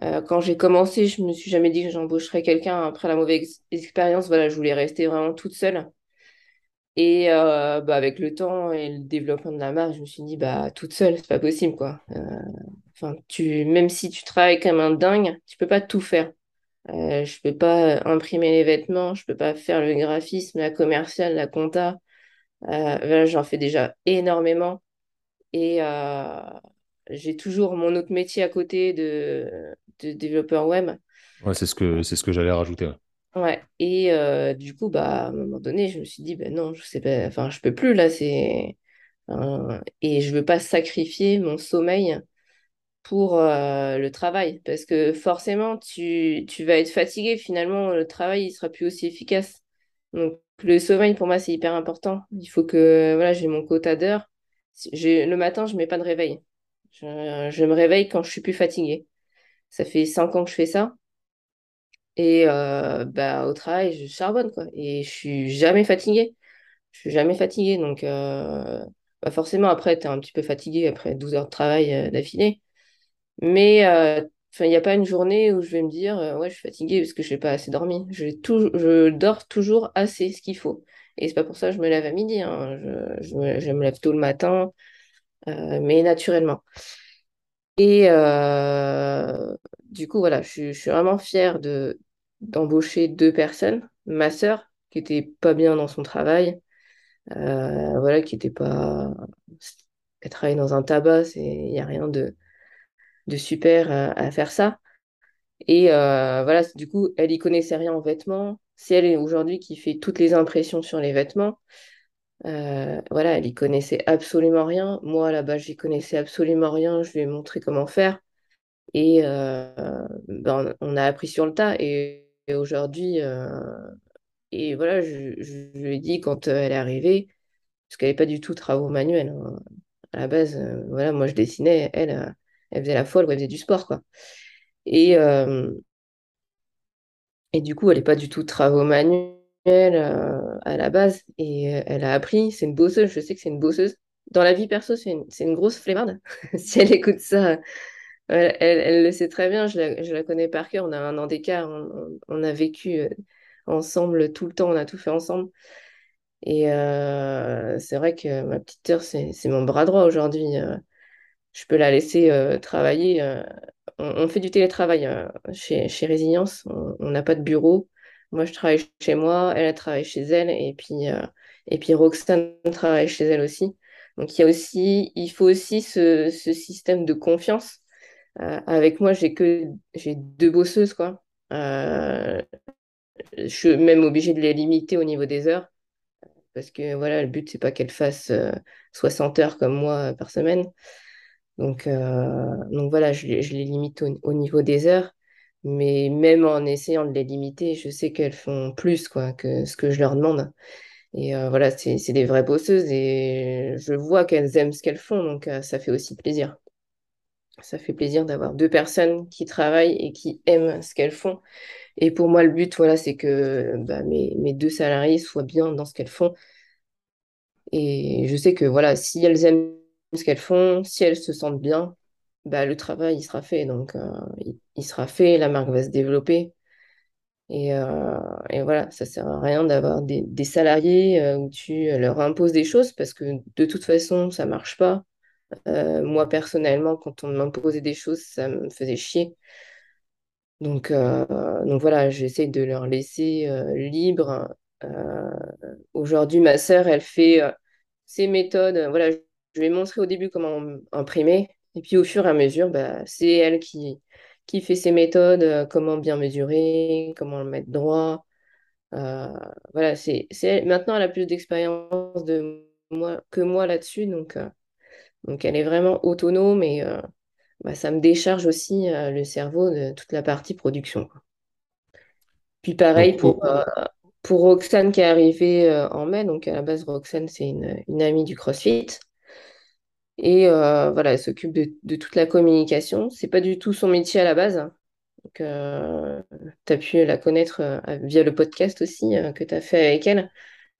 Quand j'ai commencé, je me suis jamais dit que j'embaucherais quelqu'un après la mauvaise ex- expérience. Voilà, je voulais rester vraiment toute seule. Et euh, bah, avec le temps et le développement de la marque, je me suis dit, bah, toute seule, c'est pas possible, quoi. Euh, tu, même si tu travailles comme un dingue, tu peux pas tout faire. Euh, je peux pas imprimer les vêtements, je peux pas faire le graphisme, la commerciale, la compta. Euh, voilà, j'en fais déjà énormément. Et j'ai toujours mon autre métier à côté de, de développeur web. ouais, c'est ce que ce que j'allais rajouter. Ouais. Et euh, du coup, bah, à un moment donné, je me suis dit, ben non, je sais pas, enfin, je peux plus là, c'est. enfin, et je veux pas sacrifier mon sommeil pour euh, le travail. Parce que forcément, tu, tu vas être fatigué. Finalement, le travail, il sera plus aussi efficace. Donc, le sommeil, pour moi, c'est hyper important. Il faut que, voilà, j'ai mon quota d'heures. Le matin, je mets pas de réveil. Je, je me réveille quand je suis plus fatiguée. Ça fait cinq ans que je fais ça. Et bah, au travail, je charbonne, quoi. Et je suis jamais fatiguée. Je suis jamais fatiguée. Donc, bah, forcément, après, tu es un petit peu fatigué après 12 heures de travail d'affilée. Mais il n'y a pas une journée où je vais me dire, ouais, je suis fatiguée parce que je n'ai pas assez dormi. Je, tout, je dors toujours assez, ce qu'il faut. Et c'est pas pour ça que je me lève à midi. hein. Je, je me, je me lève tôt le matin, mais naturellement. Et euh, du coup, voilà, je, suis vraiment fière de, d'embaucher deux personnes. Ma sœur, qui était pas bien dans son travail, euh, voilà, qui était pas... Elle travaille dans un tabac, il n'y a rien de, de super à à faire ça. Et euh, voilà, du coup, elle y connaissait rien en vêtements. C'est elle aujourd'hui qui fait toutes les impressions sur les vêtements. Euh, voilà, elle y connaissait absolument rien. Moi, là-bas, j'y connaissais absolument rien. Je lui ai montré comment faire. Et euh, ben, on a appris sur le tas. Et, aujourd'hui, euh, et voilà, je, lui ai dit quand euh, elle est arrivée, parce qu'elle n'est pas du tout travaux manuels. hein. À la base, voilà, moi, je dessinais. Elle, elle faisait la folle, quoi, elle faisait du sport, quoi. Et, Et du coup, elle n'est pas du tout travaux manuels à la base. Et elle a appris, c'est une bosseuse, je sais que c'est une bosseuse. Dans la vie perso, c'est une, une grosse flemmarde. Si elle écoute ça, elle, le sait très bien, je la, connais par cœur. On a un an d'écart, on, a vécu euh, ensemble tout le temps, on a tout fait ensemble. Et euh, c'est vrai que ma petite sœur, c'est, mon bras droit aujourd'hui. euh. je peux la laisser travailler. On, fait du télétravail chez, chez Résilience. On n'a pas de bureau. Moi, je travaille chez moi, elle, elle travaille chez elle, et puis, et puis Roxane travaille chez elle aussi. Donc, il y a aussi, il faut aussi ce système de confiance. Euh, avec moi, j'ai que j'ai deux bosseuses, quoi. Euh, je suis même obligée de les limiter au niveau des heures, parce que voilà, le but, c'est pas qu'elles fassent euh, 60 heures comme moi euh, par semaine. Donc, euh, donc voilà, je, les limite au, au niveau des heures. Mais même en essayant de les limiter, je sais qu'elles font plus quoi, que ce que je leur demande. Et euh, voilà, c'est des vraies bosseuses et je vois qu'elles aiment ce qu'elles font, donc euh, ça fait aussi plaisir. Ça fait plaisir d'avoir deux personnes qui travaillent et qui aiment ce qu'elles font. Et pour moi, le but, voilà, c'est que bah, mes, deux salariés soient bien dans ce qu'elles font. Et je sais que voilà, si elles aiment ce qu'elles font, si elles se sentent bien, bah, le travail, il sera fait. Donc, euh, il, sera fait, la marque va se développer. Et, euh, voilà, ça sert à rien d'avoir des, salariés euh, où tu leur imposes des choses parce que de toute façon, ça marche pas. Euh, moi, personnellement, quand on m'imposait des choses, ça me faisait chier. Donc, euh, donc voilà, j'essaie de leur laisser euh, libre. Aujourd'hui, ma sœur, elle fait ses méthodes. Voilà, je lui ai montré au début comment imprimer. Et puis au fur et à mesure, bah, c'est elle qui, qui fait ses méthodes, comment bien mesurer, comment le mettre droit. Voilà, c'est, Maintenant, elle a plus d'expérience de moi, que moi là-dessus. Donc, donc elle est vraiment autonome et euh, bah, ça me décharge aussi euh, le cerveau de toute la partie production. quoi. Puis pareil Donc, pour, euh, pour Roxane qui est arrivée en mai. Donc à la base, Roxane, c'est une, une amie du CrossFit. Et voilà, elle s'occupe de, de toute la communication. C'est pas du tout son métier à la base. Donc, euh, tu as pu la connaître via le podcast aussi que tu as fait avec elle.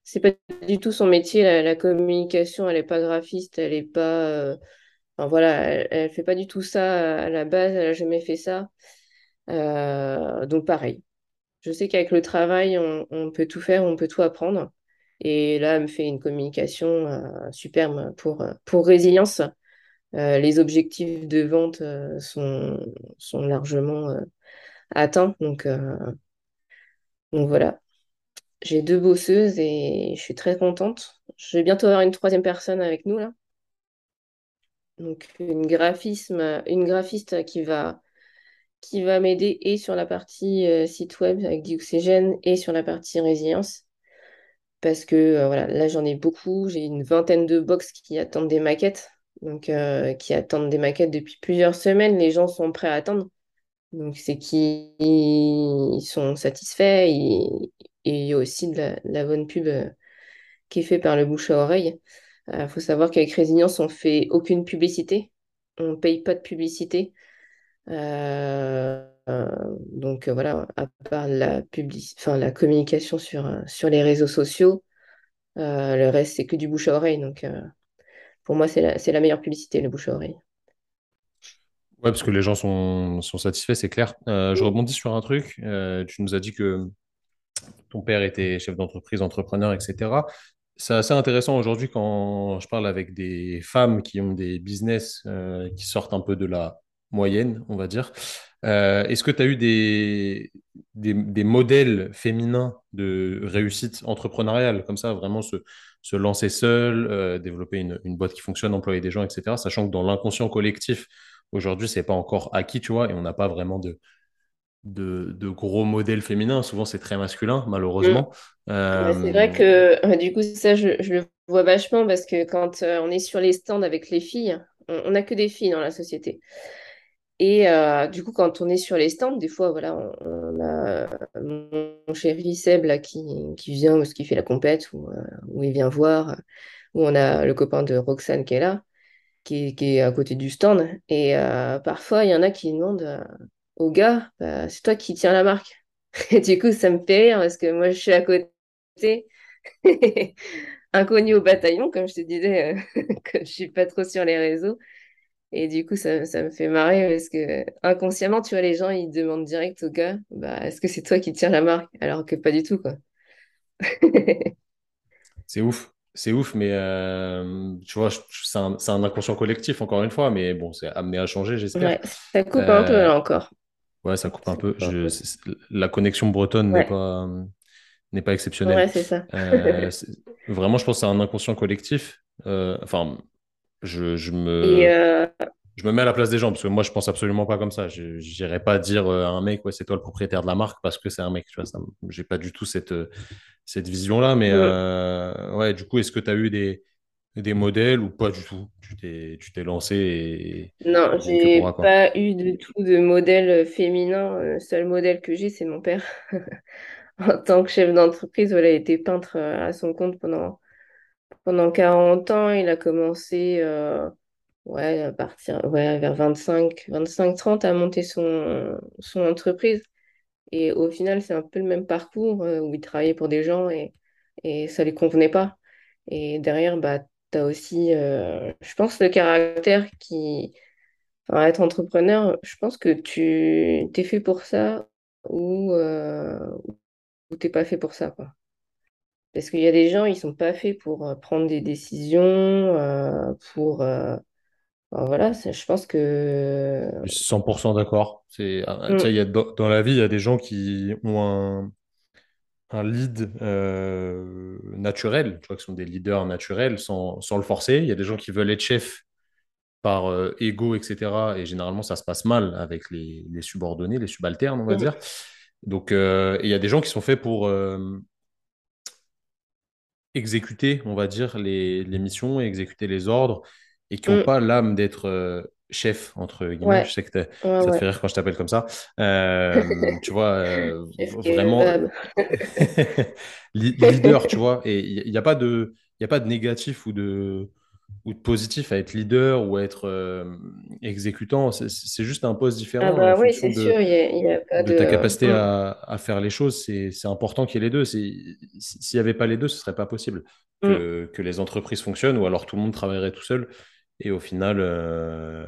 C'est pas du tout son métier, la, la communication. Elle est pas graphiste, elle est pas. euh, Enfin voilà, elle, elle fait pas du tout ça à la base. Elle a jamais fait ça. Euh, donc pareil. Je sais qu'avec le travail, on, on peut tout faire, on peut tout apprendre. Et là, elle me fait une communication euh, superbe pour, pour résilience. Euh, les objectifs de vente euh, sont, sont largement euh, atteints. Donc, donc voilà, j'ai deux bosseuses et je suis très contente. Je vais bientôt avoir une troisième personne avec nous là. Donc une graphiste qui va, m'aider et sur la partie euh, site web avec Dioxygène et sur la partie résilience. parce que euh, voilà, là j'en ai beaucoup, j'ai une vingtaine de box qui attendent des maquettes, donc euh, qui attendent des maquettes depuis plusieurs semaines, les gens sont prêts à attendre, donc c'est qu'ils sont satisfaits et il y a aussi de la, de la bonne pub euh, qui est faite par le bouche à oreille. Il faut savoir qu'avec Résilience, on fait aucune publicité, on paye pas de publicité. Euh, euh, donc euh, voilà, à part la enfin, la communication sur, euh, sur les réseaux sociaux, euh, le reste, c'est que du bouche à oreille. Donc, euh, pour moi, c'est la, la meilleure publicité, le bouche à oreille. ouais, parce que les gens sont, sont satisfaits, c'est clair. Euh, je rebondis sur un truc. Euh, tu nous as dit que ton père était chef d'entreprise, entrepreneur, etc. C'est assez intéressant aujourd'hui quand je parle avec des femmes qui ont des business euh, qui sortent un peu de la moyenne, on va dire. Euh, est-ce que tu as eu des, des, modèles féminins de réussite entrepreneuriale, comme ça, vraiment se, se lancer seul, euh, développer une, une boîte qui fonctionne, employer des gens, etc. Sachant que dans l'inconscient collectif, aujourd'hui, c'est pas encore acquis, tu vois, et on n'a pas vraiment de, de, de gros modèles féminins. Souvent, c'est très masculin, Mm. malheureusement. Ouais, c'est vrai Euh, que euh, du coup, ça, je, je le vois vachement parce que quand euh, on est sur les stands avec les filles, on n'a que des filles dans la société. Et euh, du coup, quand on est sur les stands, des fois, voilà, on, on a mon chéri Seb là, qui, qui vient parce qu'il fait la compète ou, euh, ou il vient voir, ou on a le copain de Roxane qui est là. qui, est qui est à côté du stand. Et euh, parfois, il y en a qui demandent au gars, bah, c'est toi qui tiens la marque. Et du coup, ça me fait rire parce que moi, je suis à côté, inconnu au bataillon, comme je te disais, euh, que je suis pas trop sur les réseaux. Et du coup, ça, ça me fait marrer parce que inconsciemment, tu vois, les gens, ils demandent direct au gars, bah, est-ce que c'est toi qui tiens la marque? Alors que pas du tout, quoi. c'est ouf. C'est ouf, mais euh, tu vois, c'est un, inconscient collectif, encore une fois, mais bon, c'est amené à changer, j'espère. Ouais, ça coupe un peu Euh, là encore. Ouais, ça coupe un peu. Je, la connexion bretonne n'est pas, n'est pas exceptionnelle. ouais, c'est ça. Euh, vraiment, je pense que c'est un inconscient collectif. Euh, enfin, je, je Et me, euh, je me mets à la place des gens parce que moi, je pense absolument pas comme ça. Je n'irais pas dire à un mec, ouais, c'est toi le propriétaire de la marque parce que c'est un mec. Tu vois, ça, j'ai pas du tout cette, cette vision-là. Mais mm, ouais, du coup, est-ce que tu as eu des, des modèles ou pas du tout? Tu t'es, tu t'es lancé et, Non, j'ai pas eu de tout de modèle féminin. Le seul modèle que j'ai, c'est mon père. en tant que chef d'entreprise, voilà, il était peintre euh, à son compte pendant, pendant 40 ans. Il a commencé euh, ouais, à partir ouais, vers 25, 25-30 à monter son, son entreprise. Et au final, c'est un peu le même parcours euh, où il travaillait pour des gens et, et ça lui convenait pas. Et derrière, bah, tu as aussi, euh, je pense, le caractère qui... Enfin, être entrepreneur, je pense que tu t'es fait pour ça ou, euh, ou t'es pas fait pour ça, quoi. Parce qu'il y a des gens, ils sont pas faits pour euh, prendre des décisions, euh, pour... enfin, voilà, je pense que... Je suis 100% d'accord. C'est, ah, Mm, dans dans la vie, il y a des gens qui ont un, un lead euh, naturel, tu vois, qui sont des leaders naturels sans, sans le forcer. Il y a des gens qui veulent être chefs par euh, ego, etc. Et généralement, ça se passe mal avec les, les subordonnés, les subalternes, on va mm, dire. Donc, euh, il y a des gens qui sont faits pour euh, exécuter, on va dire, les, les missions et exécuter les ordres et qui n'ont mm. pas l'âme d'être euh, chef, entre guillemets. Je sais que ouais, ça te fait rire quand je t'appelle comme ça. Euh, tu vois, euh, vraiment li- leader, tu vois. Et il n'y a, pas de, il y a pas de négatif ou de, ou de positif à être leader ou à être euh, exécutant. C'est juste un poste Ah différent en bah oui, c'est sûr, il n'y a, y a pas de de... ta euh, capacité mm, à, à faire les choses, c'est important qu'il y ait les deux. S'il n'y avait pas les deux, ce serait pas possible mm. que, que les entreprises fonctionnent ou alors tout le monde travaillerait tout seul. Et au final, euh,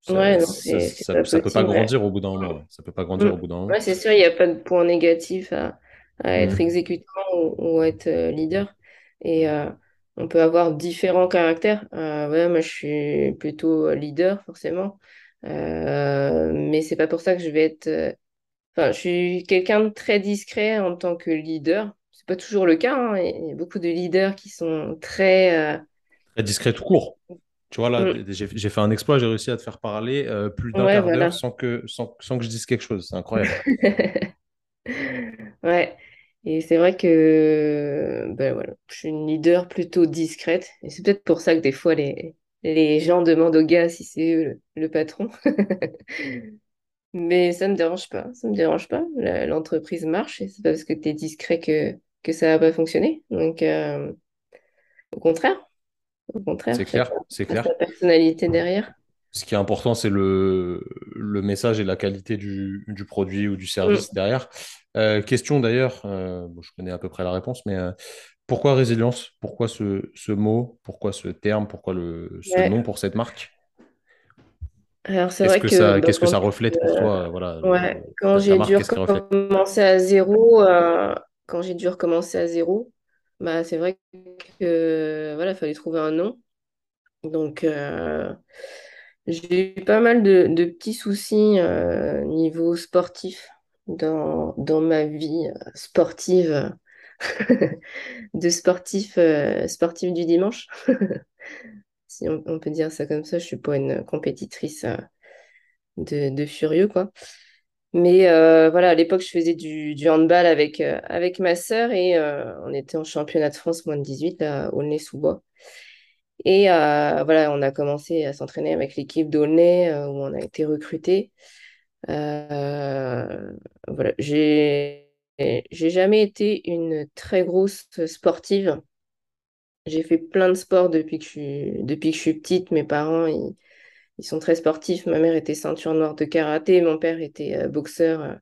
ça, Ouais, non, ça, c'est c'est ça, pas ça peut pas ouais. grandir au bout d'un moment. ouais. Ça peut pas Mm. grandir au bout d'un moment. C'est sûr, il n'y a pas de point négatif à, à être exécutant ou, ou être euh, leader. Et euh, on peut avoir différents caractères. Euh, ouais, moi, je suis plutôt leader, forcément. Euh, mais c'est pas pour ça que je vais être... Enfin, je suis quelqu'un de très discret en tant que leader. C'est pas toujours le cas. hein. Il y a beaucoup de leaders qui sont très... Très discret tout court. Tu vois, là, mm, j'ai fait un exploit, j'ai réussi à te faire parler euh, plus d'un Ouais, quart d'heure sans que, sans, sans que je dise quelque chose. C'est incroyable. Ouais, et c'est vrai que ben voilà, je suis une leader plutôt discrète. Et c'est peut-être pour ça que des fois les, les gens demandent au gars si c'est le, le patron. Mais ça me dérange pas, ça me dérange pas. L'entreprise marche et c'est pas parce que tu es discret que, que ça va pas fonctionner. Donc euh, au contraire, au contraire, C'est clair, c'est clair. personnalité derrière. Ce qui est important, c'est le, le message et la qualité du, du produit ou du service Mm. derrière. Euh, question d'ailleurs, euh, bon, je connais à peu près la réponse, mais euh, pourquoi résilience? Pourquoi ce, ce mot? Pourquoi ce terme? Pourquoi le, ce nom pour cette marque? Alors c'est Qu'est-ce vrai que qu'est-ce que ça reflète pour toi? Voilà, le- Ouais, quand j'ai dû recommencer à zéro, quand j'ai dû recommencer à zéro, bah c'est vrai que voilà, fallait trouver un nom. Donc euh, j'ai eu pas mal de, de petits soucis euh, niveau sportif dans, dans ma vie euh, sportive de sportif euh, du dimanche, si on, on peut dire ça comme ça. Je suis pas une compétitrice de, de furieux quoi. Mais euh, voilà, à l'époque, je faisais du, handball avec, euh, avec ma sœur et euh, on était en championnat de France moins de 18 à Aulnay-sous-Bois. Et voilà, on a commencé à s'entraîner avec l'équipe d'Aulnay où on a été recrutés. Euh, voilà, j'ai jamais été une très grosse sportive. J'ai fait plein de sports depuis que je depuis que je suis petite. Mes parents, ils, ils sont très sportifs. Ma mère était ceinture noire de karaté, mon père était euh, boxeur, euh,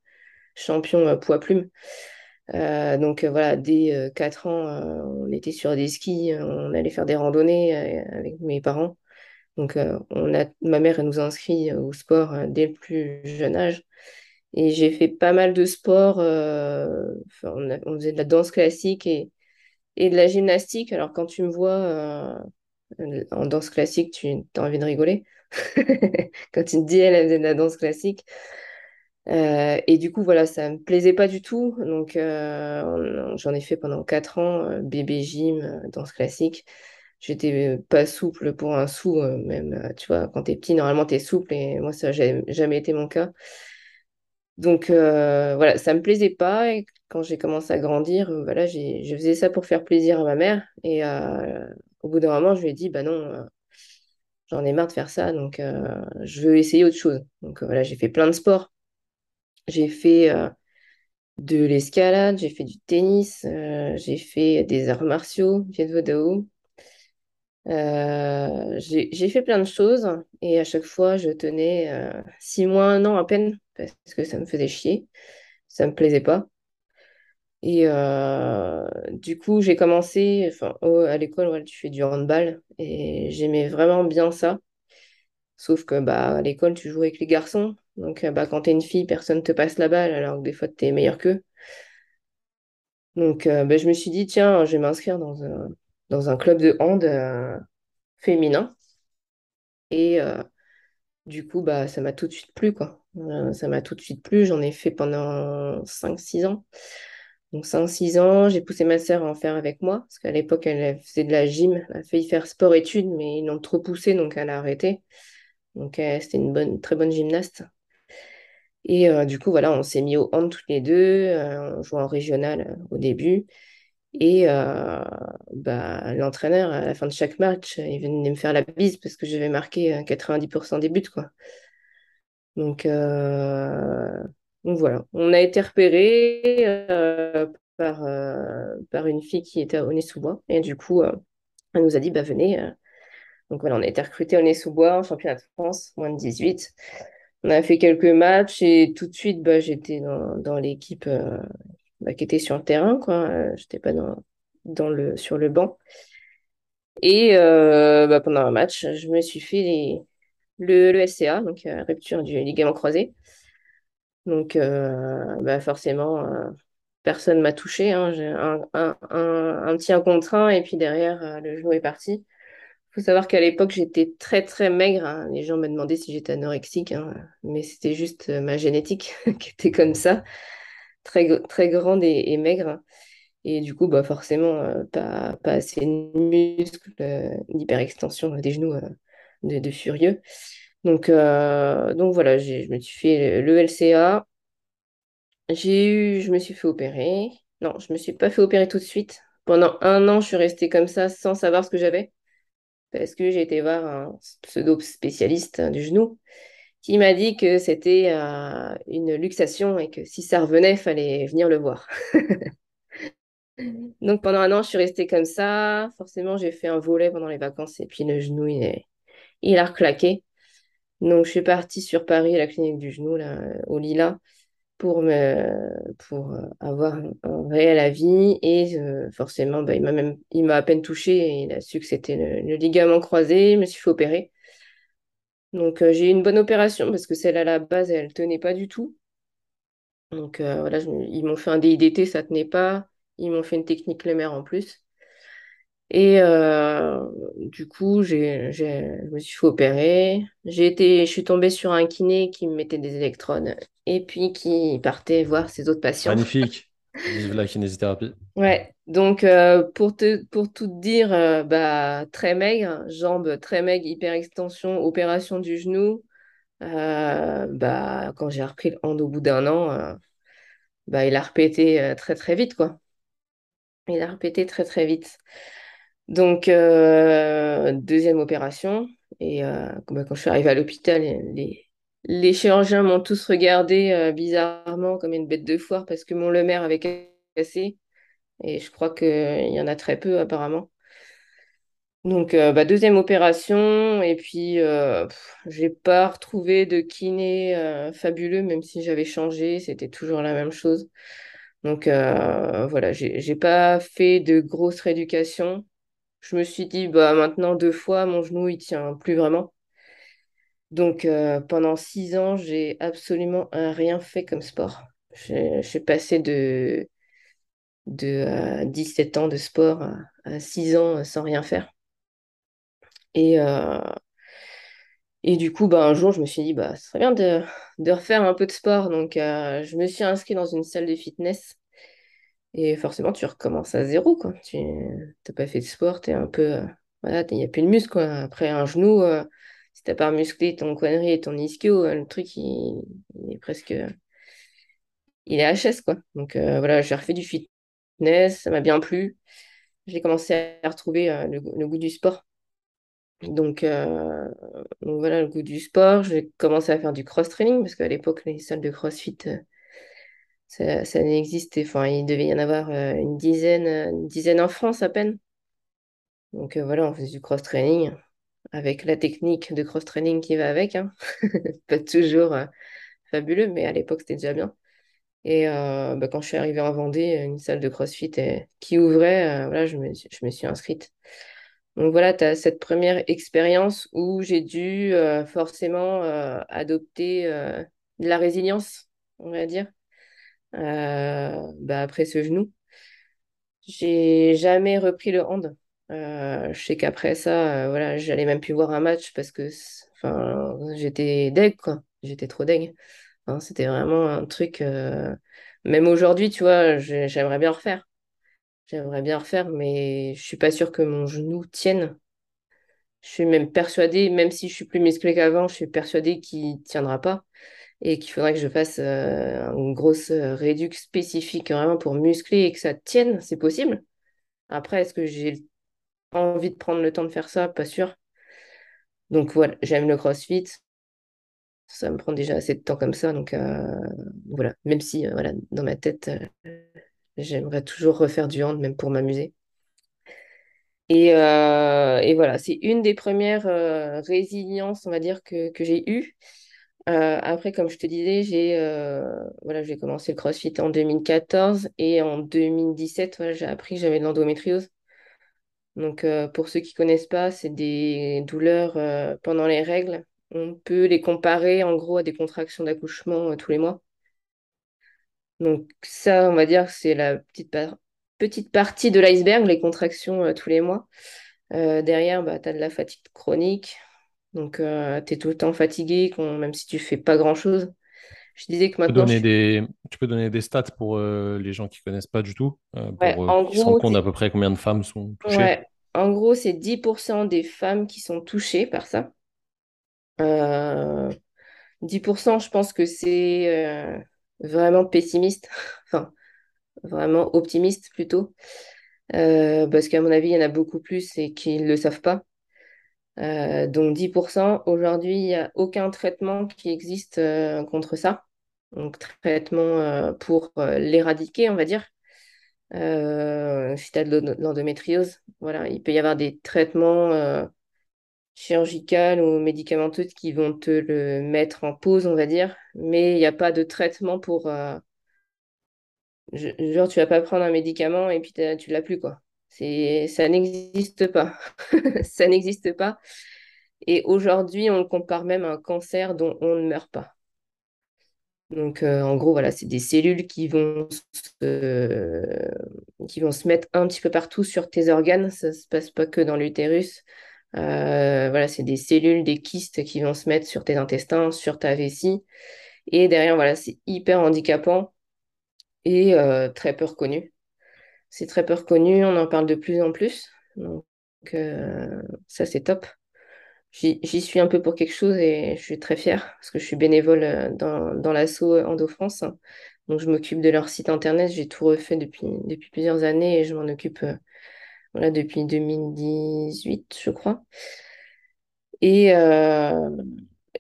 champion euh, poids plume. Euh, donc voilà, dès euh, 4 ans, on était sur des skis, on allait faire des randonnées avec mes parents. Donc on a, ma mère nous a inscrits euh, au sport dès le plus jeune âge. Et j'ai fait pas mal de sports. on, on faisait de la danse classique et, et de la gymnastique. Alors quand tu me vois en danse classique, tu as envie de rigoler. Quand tu te dis elle, elle faisait de la danse classique. Euh, et du coup, voilà, ça me plaisait pas du tout. Donc, euh, j'en ai fait pendant quatre ans, euh, bébé gym, euh, danse classique. J'étais pas souple pour un sou, même, tu vois, quand t'es petit, normalement, t'es souple, et moi, ça n'a jamais été mon cas. Donc, voilà, ça me plaisait pas. Et quand j'ai commencé à grandir, voilà, je faisais ça pour faire plaisir à ma mère. Et au bout d'un moment, je lui ai dit, bah non, j'en ai marre de faire ça, donc euh, je veux essayer autre chose. Donc, euh, voilà, j'ai fait plein de sports. J'ai fait. euh, de l'escalade, j'ai fait du tennis, j'ai fait des arts martiaux, j'ai fait plein de choses et à chaque fois, je tenais six mois, un an à peine parce que ça me faisait chier, ça me plaisait pas. Et euh, du coup, j'ai commencé, enfin, à l'école, tu fais du handball et j'aimais vraiment bien ça. Sauf que bah, à l'école, tu joues avec les garçons. Donc, euh, bah, quand t'es une fille, personne te passe la balle alors que des fois, t'es meilleur qu'eux. Donc, euh, bah, je me suis dit, tiens, je vais m'inscrire dans un, dans un club de hand féminin. Et du coup, bah, ça m'a tout de suite plu, quoi. ça m'a tout de suite plu. J'en ai fait pendant 5-6 ans. Donc 5-6 ans, j'ai poussé ma sœur à en faire avec moi, parce qu'à l'époque, elle faisait de la gym, elle a failli faire sport-études, mais ils l'ont trop poussé, donc elle a arrêté. Donc c'était une bonne, très bonne gymnaste. Et euh, du coup, voilà, on s'est mis au hand toutes les deux, euh, on jouait en régional euh, au début. Et bah, l'entraîneur, à la fin de chaque match, il venait me faire la bise parce que j'avais marqué 90% des buts, quoi. Donc, donc voilà, on a été repéré euh, par, euh, par une fille qui était au Nez-sous-Bois. Et du coup, euh, elle nous a dit, bah venez. Donc voilà, on a été recruté au Nez-sous-Bois, en championnat de France, moins de 18. On a fait quelques matchs et tout de suite, bah, j'étais dans, dans l'équipe bah, qui était sur le terrain, quoi. J'étais pas dans, dans le, sur le banc. Et bah, pendant un match, je me suis fait les, le, le SCA, donc rupture du ligament croisé. Donc, euh, bah forcément, euh, personne m'a touché. Hein. J'ai un, un, petit et puis derrière, euh, le genou est parti. Il faut savoir qu'à l'époque, j'étais très, très maigre. Hein. Les gens me demandaient si j'étais anorexique, hein. mais c'était juste ma génétique qui était comme ça, très, grande et, maigre. Et du coup, bah forcément, pas, assez de muscles, d'hyperextension des genoux de furieux. Donc, euh, donc voilà, je me suis fait le LCA. J'ai eu, je me suis fait opérer. Non, je me suis pas fait opérer tout de suite. Pendant un an, je suis restée comme ça sans savoir ce que j'avais. Parce que j'ai été voir un pseudo-spécialiste du genou qui m'a dit que c'était euh, une luxation et que si ça revenait, il fallait venir le voir. Donc pendant un an, je suis restée comme ça. Forcément, j'ai fait un volet pendant les vacances et puis le genou, il, il a reclaqué. Donc, je suis partie sur Paris à la clinique du genou, là, au Lila, pour, euh, avoir un, réel avis. Et euh, forcément, bah, il m'a à peine touché et il a su que c'était le, ligament croisé. Je me suis fait opérer. Donc, euh, j'ai eu une bonne opération parce que celle à la base, elle tenait pas du tout. Donc, voilà, ils m'ont fait un DIDT, ça tenait pas. Ils m'ont fait une technique Lemer en plus. Et euh, du coup, j'ai, je me suis fait opérer. J'ai été, je suis tombée sur un kiné qui me mettait des électrodes et puis qui partait voir ses autres patients. Magnifique. Vive la kinésithérapie. Ouais, donc euh, pour, te, pour tout te dire, euh, bah, très maigre, jambes très maigres, hyperextension, opération du genou. bah, quand j'ai repris le hand au bout d'un an, bah, il a répété très très vite, quoi. Il a répété très très vite. Donc, euh, deuxième opération. Et euh, bah, quand je suis arrivée à l'hôpital, les, chirurgiens m'ont tous regardé euh, bizarrement comme une bête de foire parce que mon lemer avait cassé. Et je crois qu'il y en a très peu apparemment. Donc, bah, deuxième opération. Et puis, je n'ai pas retrouvé de kiné fabuleux, même si j'avais changé. C'était toujours la même chose. Donc, voilà, j'ai pas fait de grosse rééducation je me suis dit, bah, maintenant deux fois, mon genou, il tient plus vraiment. Donc euh, pendant six ans, j'ai absolument rien fait comme sport. J'ai passé de, de 17 euh, ans de sport à, six ans sans rien faire. Et, euh, et du coup, bah, un jour, je me suis dit, bah, ce serait bien de, de refaire un peu de sport. Donc je me suis inscrite dans une salle de fitness et forcément, tu recommences à zéro, quoi. Tu n'as pas fait de sport, tu es un peu. Euh, voilà, il n'y a plus de muscle. Après, un genou, euh, si tu n'as pas musclé ton connerie et ton ischio, euh, le truc, il, est presque. Il est HS, quoi. Donc voilà, j'ai refait du fitness, ça m'a bien plu. J'ai commencé à retrouver le, goût du sport. Donc, donc, voilà, le goût du sport. J'ai commencé à faire du cross-training parce qu'à l'époque, les salles de crossfit Ça, n'existait, enfin, il devait y en avoir euh, une dizaine, euh, une dizaine en France à peine. Donc euh, voilà, on faisait du cross-training avec la technique de cross-training qui va avec. hein. Pas toujours fabuleux, mais à l'époque, c'était déjà bien. Et bah, quand je suis arrivée en Vendée, une salle de CrossFit qui ouvrait, voilà, je me, suis- inscrite. Donc voilà, tu as cette première expérience où j'ai dû forcément adopter de la résilience, on va dire, bah, après ce genou. J'ai jamais repris le hand. Euh, je sais qu'après ça, euh, voilà, j'allais même plus voir un match parce que enfin, j'étais deg, quoi. J'étais trop deg. C'était vraiment un truc. euh, Même aujourd'hui, tu vois, j'ai- j'aimerais bien refaire. J'aimerais bien refaire, mais je suis pas sûre que mon genou tienne. Je suis même persuadée, même si je suis plus musclée qu'avant, je suis persuadée qu'il tiendra pas et qu'il faudrait que je fasse euh, une grosse euh, réduc spécifique vraiment pour muscler et que ça tienne. C'est possible. Après, est-ce que j'ai envie de prendre le temps de faire ça? Pas sûr. Donc voilà, j'aime le CrossFit. Ça me prend déjà assez de temps comme ça. Donc euh, voilà, même si euh, voilà, dans ma tête, j'aimerais toujours refaire du hand, même pour m'amuser. Et, voilà, c'est une des premières résiliences, on va dire, que, que j'ai eues. Euh, après, comme je te disais, j'ai euh, voilà, j'ai commencé le CrossFit en 2014 et en 2017, voilà, j'ai appris que j'avais de l'endométriose. Donc, euh, pour ceux qui connaissent pas, c'est des douleurs pendant les règles. On peut les comparer en gros à des contractions d'accouchement tous les mois. Donc, ça, on va dire que c'est la petite, petite partie de l'iceberg, les contractions tous les mois. Derrière, bah, tu as de la fatigue chronique. Donc, tu es tout le temps fatigué, même si tu fais pas grand-chose. Je disais que Tu peux maintenant, je des, tu peux donner des stats pour euh, les gens qui connaissent pas du tout, euh, Ouais, pour euh, en qu'ils se rendent gros, compte à peu près combien de femmes sont touchées. ouais, en gros, c'est 10% des femmes qui sont touchées par ça. Euh, 10%, je pense que c'est euh, vraiment pessimiste, enfin, vraiment optimiste plutôt. Euh, parce qu'à mon avis, il y en a beaucoup plus et qui ne le savent pas. Euh, donc 10%, aujourd'hui, il n'y a aucun traitement qui existe euh, contre ça. Donc traitement euh, pour l'éradiquer, on va dire. Si tu as de l'endo- l'endométriose, voilà, il peut y avoir des traitements chirurgicaux ou médicamenteux qui vont te le mettre en pause, on va dire, mais il n'y a pas de traitement pour... genre, tu vas pas prendre un médicament et puis tu l'as plus, quoi. Ça n'existe pas. Ça n'existe pas. Et aujourd'hui, on le compare même à un cancer dont on ne meurt pas. Donc, euh, en gros, voilà, c'est des cellules qui vont se, qui vont se mettre un petit peu partout sur tes organes. Ça ne se passe pas que dans l'utérus. Euh, voilà, c'est des cellules, des kystes qui vont se mettre sur tes intestins, sur ta vessie. Et derrière, voilà, c'est hyper handicapant et euh, très peu reconnu. C'est très peu reconnu, on en parle de plus en plus. Donc, euh, ça, c'est top. J'y suis un peu pour quelque chose et je suis très fière parce que je suis bénévole euh, dans, dans l'asso Endo-France. Donc, je m'occupe de leur site internet. J'ai tout refait depuis, depuis plusieurs années et je m'en occupe euh, voilà, depuis 2018, je crois. Et, euh,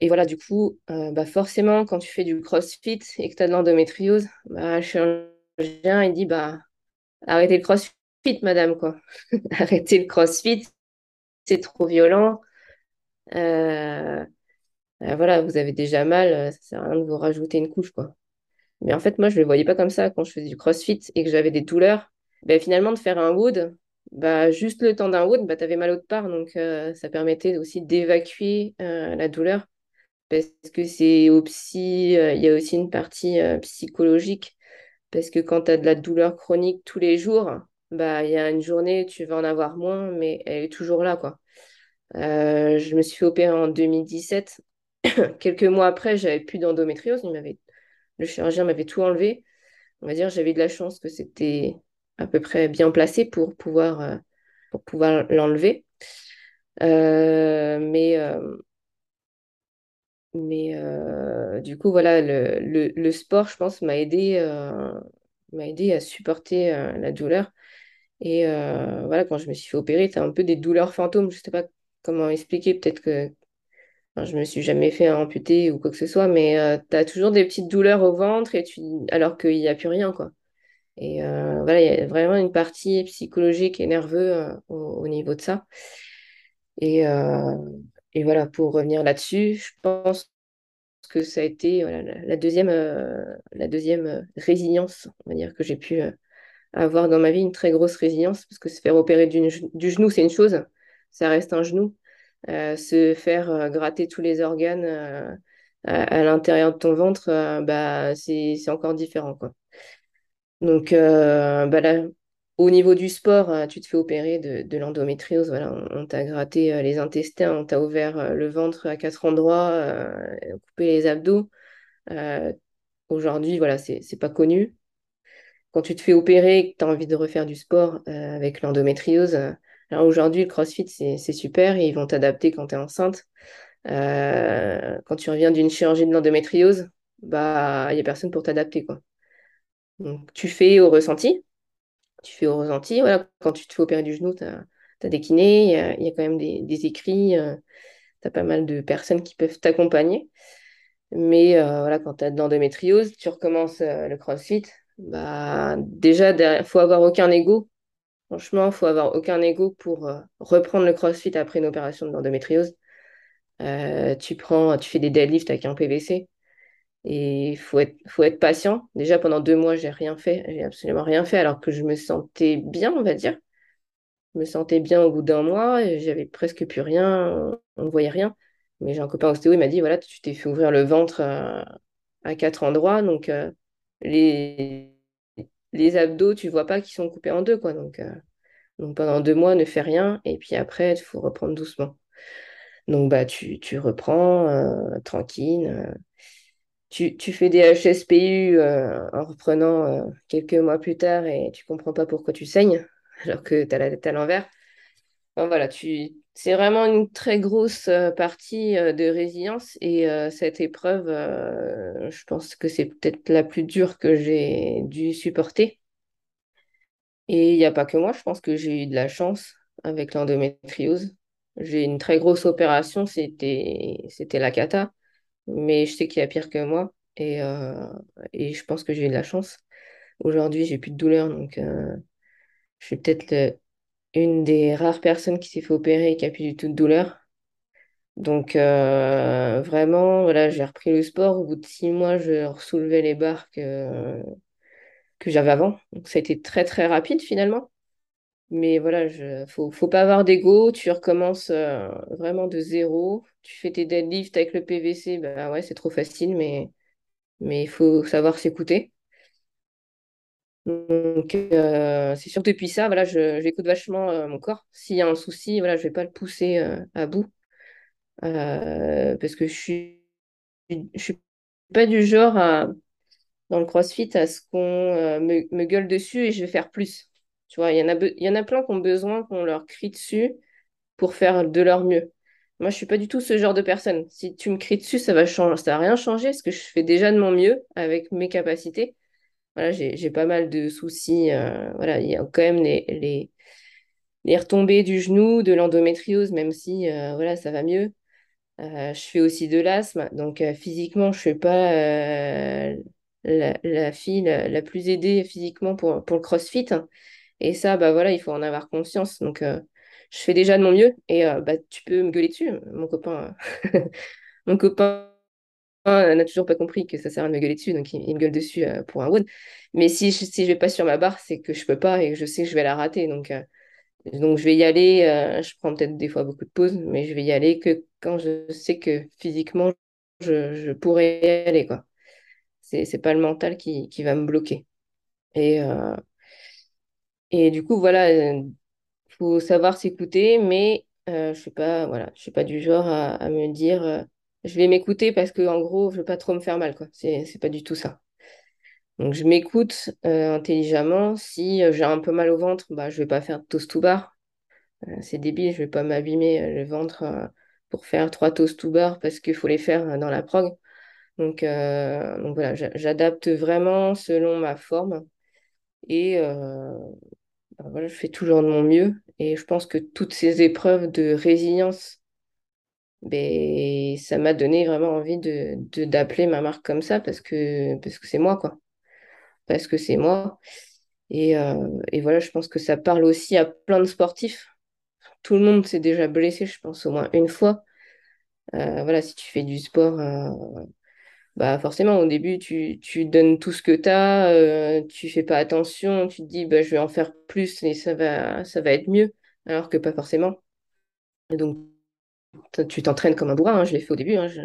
et voilà, du coup, euh, bah forcément, quand tu fais du CrossFit et que tu as de l'endométriose, bah, le chirurgien, il dit bah, arrêtez le CrossFit, madame, quoi. Arrêtez le CrossFit, c'est trop violent. Euh, Euh, voilà, vous avez déjà mal, euh, ça sert à rien de vous rajouter une couche, quoi. Mais en fait, moi, je ne le voyais pas comme ça quand je faisais du CrossFit et que j'avais des douleurs. Ben, finalement, de faire un wood, bah, juste le temps d'un wood, bah, tu avais mal autre part. Donc, ça permettait aussi d'évacuer la douleur. Parce que c'est au psy, il y a aussi une partie psychologique. Parce que quand tu as de la douleur chronique tous les jours, bah, il y a une journée, tu vas en avoir moins, mais elle est toujours là, quoi. Euh, je me suis fait opérer en 2017. Quelques mois après, j'avais plus d'endométriose. Le chirurgien m'avait tout enlevé. On va dire, j'avais de la chance que c'était à peu près bien placé pour pouvoir, euh, pour pouvoir l'enlever. Euh, mais mais euh, du coup, voilà, le, sport, je pense, m'a aidé, euh, m'a aidé à supporter euh, la douleur. Et voilà, quand je me suis fait opérer, as un peu des douleurs fantômes. Je sais pas comment expliquer. Peut-être que Enfin, je me suis jamais fait amputer ou quoi que ce soit, mais tu as toujours des petites douleurs au ventre et alors qu'il n'y a plus rien, quoi. Et voilà, il y a vraiment une partie psychologique et nerveuse au, au, niveau de ça. Et, et voilà, pour revenir là-dessus, je pense que ça a été la deuxième, euh, la deuxième résilience, on va dire, que j'ai pu avoir dans ma vie, une très grosse résilience, parce que se faire opérer du, genou, c'est une chose, ça reste un genou. se faire gratter tous les organes à, à l'intérieur de ton ventre, bah, c'est encore différent, quoi. Donc, euh, bah là, au niveau du sport, euh, tu te fais opérer de, l'endométriose. Voilà, on, t'a gratté euh, les intestins, on t'a ouvert le ventre à quatre endroits, coupé les abdos. Aujourd'hui, voilà, c'est pas connu. Quand tu te fais opérer et que tu as envie de refaire du sport avec l'endométriose, alors aujourd'hui, le CrossFit, c'est super. ils vont t'adapter quand tu es enceinte. quand tu reviens d'une chirurgie de l'endométriose, bah, il n'y a personne pour t'adapter, quoi. Donc, tu fais au ressenti? Tu fais au ressenti. Voilà, quand tu te fais opérer du genou, tu as, des kinés, il y a, quand même des, écrits, euh, tu as pas mal de personnes qui peuvent t'accompagner. Mais euh, voilà, quand tu as de l'endométriose, tu recommences euh, le crossfit. Bah, déjà, il faut avoir aucun ego. Franchement, il faut avoir aucun ego pour reprendre le crossfit après une opération de l'endométriose. tu prends, tu fais des deadlifts avec un PVC. Et il faut être, faut être patient. Déjà, pendant deux mois, j'ai rien fait. J'ai absolument rien fait, alors que je me sentais bien, on va dire. Je me sentais bien au bout d'un mois. J'avais presque plus rien. On ne voyait rien. Mais j'ai un copain ostéo, il m'a dit, voilà, tu t'es fait ouvrir le ventre à, quatre endroits. Donc, euh, les, les abdos, tu vois pas qu'ils sont coupés en deux, quoi. Donc, euh, donc pendant deux mois, ne fais rien. Et puis après, il faut reprendre doucement. Donc, bah, tu, tu reprends euh, tranquille tu, fais des HSPU euh, en reprenant euh, quelques mois plus tard et tu comprends pas pourquoi tu saignes alors que tu as la tête à l'envers. voilà, tu... c'est vraiment une très grosse euh, partie de résilience et cette épreuve, je pense que c'est peut-être la plus dure que j'ai dû supporter. Et il n'y a pas que moi, je pense que j'ai eu de la chance avec l'endométriose. J'ai une très grosse opération, c'était la cata mais je sais qu'il y a pire que moi et, euh, et je pense que j'ai eu de la chance. Aujourd'hui, j'ai plus de douleur, donc euh, je suis peut-être une des rares personnes qui s'est fait opérer et qui a plus du tout de douleur. Donc euh, vraiment, voilà, j'ai repris le sport. Au bout de six mois, je soulevais les barres que, que j'avais avant. Donc ça a été très très rapide finalement. Mais voilà, il faut, faut pas avoir d'ego, tu recommences euh, vraiment de zéro. Tu fais tes deadlifts avec le PVC, bah ouais, c'est trop facile, mais il faut savoir s'écouter. Donc, euh, c'est sûr que depuis ça, voilà, j'écoute vachement euh, mon corps. S'il y a un souci, voilà, je vais pas le pousser à bout. parce que je suis, je suis pas du genre dans le CrossFit à ce qu'on me gueule dessus et je vais faire plus. Tu vois, il y en a, y en a plein qui ont besoin qu'on leur crie dessus pour faire de leur mieux. Moi, je suis pas du tout ce genre de personne. Si tu me cries dessus, ça va changer, ça va rien changer parce que je fais déjà de mon mieux avec mes capacités. Voilà, j'ai pas mal de soucis. Euh, voilà, il y a quand même les, les, les retombées du genou, de l'endométriose, même si euh, voilà, ça va mieux. Euh, je fais aussi de l'asthme, donc physiquement, je suis pas la, fille la, plus aidée physiquement pour, pour le CrossFit. Et ça, bah voilà, il faut en avoir conscience. Donc, euh, je fais déjà de mon mieux et euh, bah, tu peux me gueuler dessus. Mon copain, mon copain n'a toujours pas compris que ça sert à me gueuler dessus, donc il, me gueule dessus euh, pour un wood. Mais si je, si je vais pas sur ma barre, c'est que je peux pas et je sais que je vais la rater. Donc, donc je vais y aller. je prends peut-être des fois beaucoup de pauses, mais je vais y aller que quand je sais que physiquement, je, je pourrais y aller. Quoi. C'est, c'est pas le mental qui, qui va me bloquer. Et, et du coup, voilà, il euh, faut savoir s'écouter, mais euh, je suis pas, voilà, suis pas du genre à, me dire euh, je vais m'écouter parce que en gros, je veux pas trop me faire mal, quoi. C'est, pas du tout ça. Donc je m'écoute intelligemment. Si j'ai un peu mal au ventre, bah je vais pas faire de toast to bar. c'est débile, je vais pas m'abîmer le ventre pour faire trois toast to bar parce qu'il faut les faire dans la prog. Donc, donc voilà, j'adapte vraiment selon ma forme. Et, voilà, je fais toujours de mon mieux et je pense que toutes ces épreuves de résilience ben, ça m'a donné vraiment envie de- d'appeler ma marque comme ça parce que parce que c'est moi, quoi. Parce que c'est moi. Et, euh, et voilà, je pense que ça parle aussi à plein de sportifs. Tout le monde s'est déjà blessé, je pense, au moins une fois. Euh, voilà, si tu fais du sport, euh, bah forcément, au début, tu, tu donnes tout ce que tu as, tu fais pas attention, tu te dis, bah, je vais en faire plus et ça va, ça va être mieux, alors que pas forcément. Et donc, tu t'entraînes comme un bourrin, hein, je l'ai fait au début, hein, je,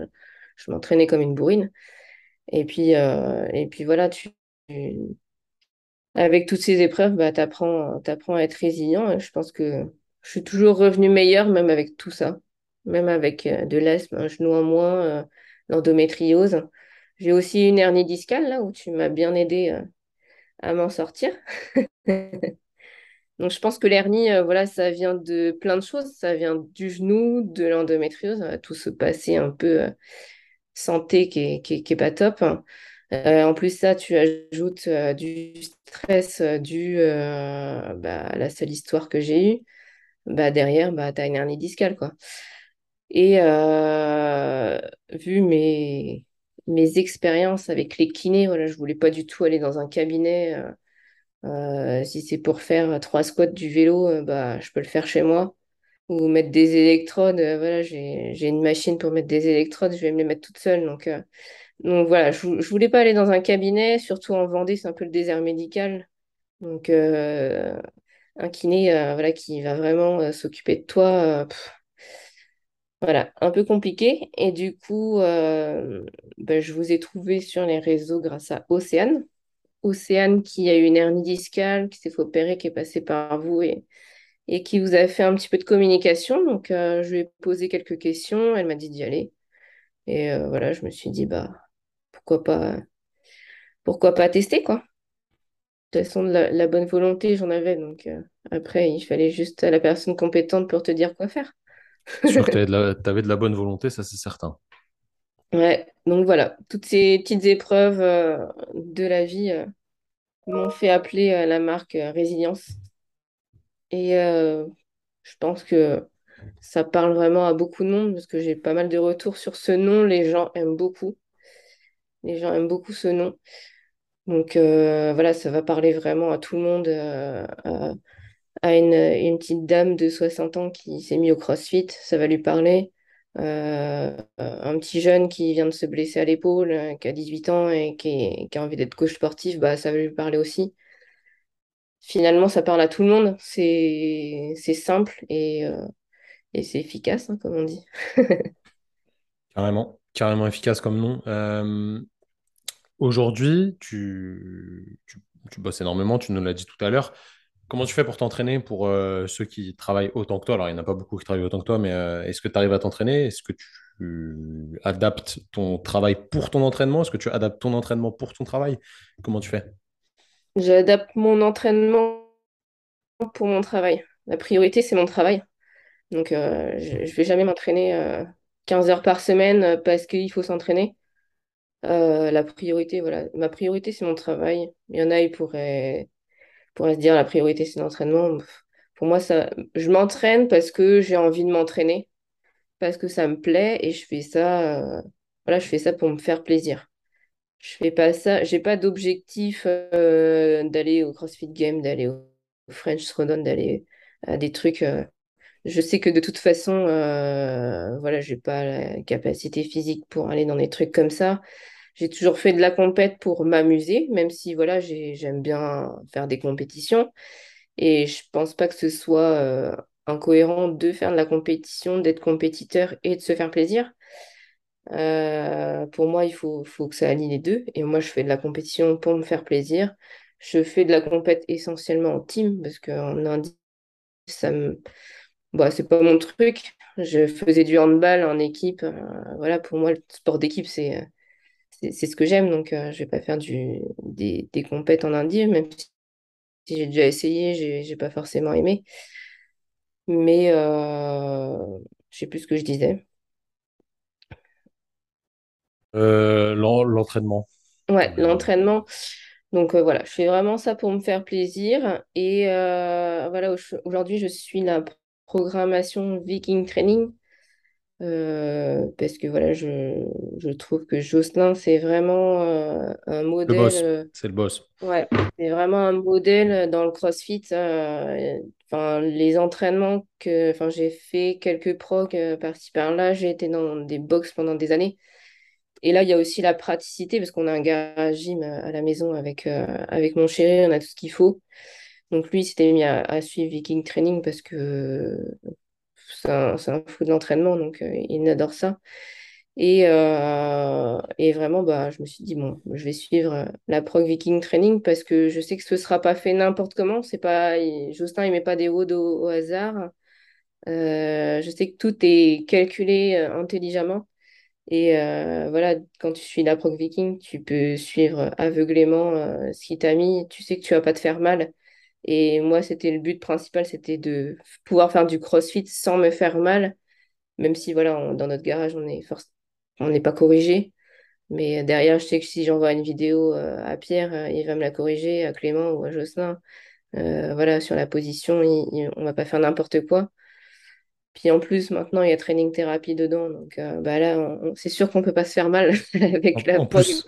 je m'entraînais comme une bourrine. Et puis, euh, et puis voilà, tu, avec toutes ces épreuves, bah, tu apprends, à être résilient. Je pense que je suis toujours revenue meilleure, même avec tout ça. Même avec euh, de l'asthme, un genou en moins, euh, l'endométriose. J'ai aussi une hernie discale, là, où tu m'as bien aidé euh, à m'en sortir. Donc, je pense que l'hernie, euh, voilà, ça vient de plein de choses. Ça vient du genou, de l'endométriose. Va tout se passer un peu euh, santé qui est, qui est, pas top. Euh, en plus, ça, tu ajoutes euh, du stress euh, dû euh, bah, à la seule histoire que j'ai eue. Bah, derrière, bah, tu as une hernie discale, quoi. Et euh, vu mes, mes expériences avec les kinés, voilà, je voulais pas du tout aller dans un cabinet. euh, euh, si c'est pour faire trois squats du vélo, euh, bah, je peux le faire chez moi. Ou mettre des électrodes. euh, voilà, j'ai, une machine pour mettre des électrodes, je vais me les mettre toute seule. Donc, euh, donc voilà, je, je voulais pas aller dans un cabinet, surtout en Vendée, c'est un peu le désert médical. Donc euh, un kiné voilà, qui va vraiment s'occuper de toi, voilà, un peu compliqué. Et du coup, euh, ben, je vous ai trouvé sur les réseaux grâce à Océane. Océane qui a eu une hernie discale, qui s'est fait opérer, qui est passée par vous et, qui vous a fait un petit peu de communication. Donc euh, je lui ai posé quelques questions, elle m'a dit d'y aller. Et euh, voilà, je me suis dit, bah pourquoi pas, pourquoi pas tester, quoi. De toute façon, la, bonne volonté, j'en avais. Donc, après, il fallait juste la personne compétente pour te dire quoi faire. Tu avais de la, t'avais de la bonne volonté, ça c'est certain. Ouais, donc voilà, toutes ces petites épreuves euh, de la vie euh, m'ont fait appeler euh, la marque Résilience. Et je pense que ça parle vraiment à beaucoup de monde parce que j'ai pas mal de retours sur ce nom. Les gens aiment beaucoup. Les gens aiment beaucoup ce nom. Donc voilà, ça va parler vraiment à tout le monde, à, une, une petite dame de 60 ans qui s'est mise au CrossFit, ça va lui parler. Euh, un petit jeune qui vient de se blesser à l'épaule, euh, qui a 18 ans et qui, a envie d'être coach sportif, bah, ça va lui parler aussi. Finalement, ça parle à tout le monde. C'est, simple et, euh, et c'est efficace, hein, comme on dit. Carrément, carrément efficace comme nom. Aujourd'hui, tu, tu, tu bosses énormément, tu nous l'as dit tout à l'heure. Comment tu fais pour t'entraîner pour euh, ceux qui travaillent autant que toi? Alors, il n'y en a pas beaucoup qui travaillent autant que toi, mais euh, est-ce que tu arrives à t'entraîner? Est-ce que tu adaptes ton travail pour ton entraînement? Est-ce que tu adaptes ton entraînement pour ton travail? Comment tu fais? J'adapte mon entraînement pour mon travail. La priorité, c'est mon travail. Donc, euh, je ne vais jamais m'entraîner euh, 15 heures par semaine parce qu'il faut s'entraîner. La priorité, voilà. Ma priorité, c'est mon travail. Il y en a, ils pourraient, pourraient se dire la priorité, c'est l'entraînement. Pour moi, ça, je m'entraîne parce que j'ai envie de m'entraîner, parce que ça me plaît et je fais ça, euh, voilà, je fais ça pour me faire plaisir. Je fais pas ça, j'ai pas d'objectif euh, d'aller au CrossFit Game, d'aller au French Throwdown, d'aller à des trucs. euh, je sais que de toute façon, voilà, j'ai pas la capacité physique pour aller dans des trucs comme ça. J'ai toujours fait de la compète pour m'amuser, même si voilà, j'ai- j'aime bien faire des compétitions. Et je pense pas que ce soit euh, incohérent de faire de la compétition, d'être compétiteur et de se faire plaisir. Euh, pour moi, il faut, faut que ça allie les deux. Et moi, je fais de la compétition pour me faire plaisir. Je fais de la compète essentiellement en team, parce qu'en individuel, ça me... Bah, c'est pas mon truc. Je faisais du handball en équipe. euh, voilà, pour moi, le sport d'équipe, c'est c'est ce que j'aime. Donc, euh, je vais pas faire du, des, des compètes en individuel, même si j'ai déjà essayé, j'ai pas forcément aimé. Mais euh, je sais plus ce que je disais. Euh, l'en- l'entraînement. Ouais, l'entraînement. Donc euh, voilà, je fais vraiment ça pour me faire plaisir. Et euh, voilà, au- aujourd'hui, je suis la programmation Viking Training. Euh, parce que voilà, je, je trouve que Jocelyn, c'est vraiment euh, un Le modèle, boss, euh, c'est le boss. ouais, c'est vraiment un modèle dans le CrossFit. Enfin, les entraînements que, enfin, j'ai fait quelques progs euh, par-ci par-là, j'ai été dans des box pendant des années. Et là, il y a aussi la praticité parce qu'on a un garage gym à la maison avec, avec mon chéri, on a tout ce qu'il faut. Donc lui, s'était mis à, à suivre Viking Training parce que c'est un, fou de l'entraînement, donc euh, il adore ça. Et, euh, et vraiment, bah, je me suis dit, bon, je vais suivre euh, la Prog Viking Training parce que je sais que ce ne sera pas fait n'importe comment. C'est pas, il- Jocelyn, il met pas des WOD au, hasard. Je sais que tout est calculé intelligemment. Et voilà, quand tu suis la Prog Viking, tu peux suivre aveuglément ce qu'il t'a mis. Tu sais que tu vas pas te faire mal. Et moi, c'était le but principal, c'était de pouvoir faire du CrossFit sans me faire mal, même si voilà, on- dans notre garage, on est forc- on n'est pas corrigé. Mais derrière, je sais que si j'envoie une vidéo euh, à Pierre, euh, il va me la corriger, à Clément ou à Jocelyn. Euh, voilà, sur la position, il- il- on va pas faire n'importe quoi. Puis en plus, maintenant, il y a training thérapie dedans. Donc euh, bah là, on- on- c'est sûr qu'on peut pas se faire mal avec En, la en plus,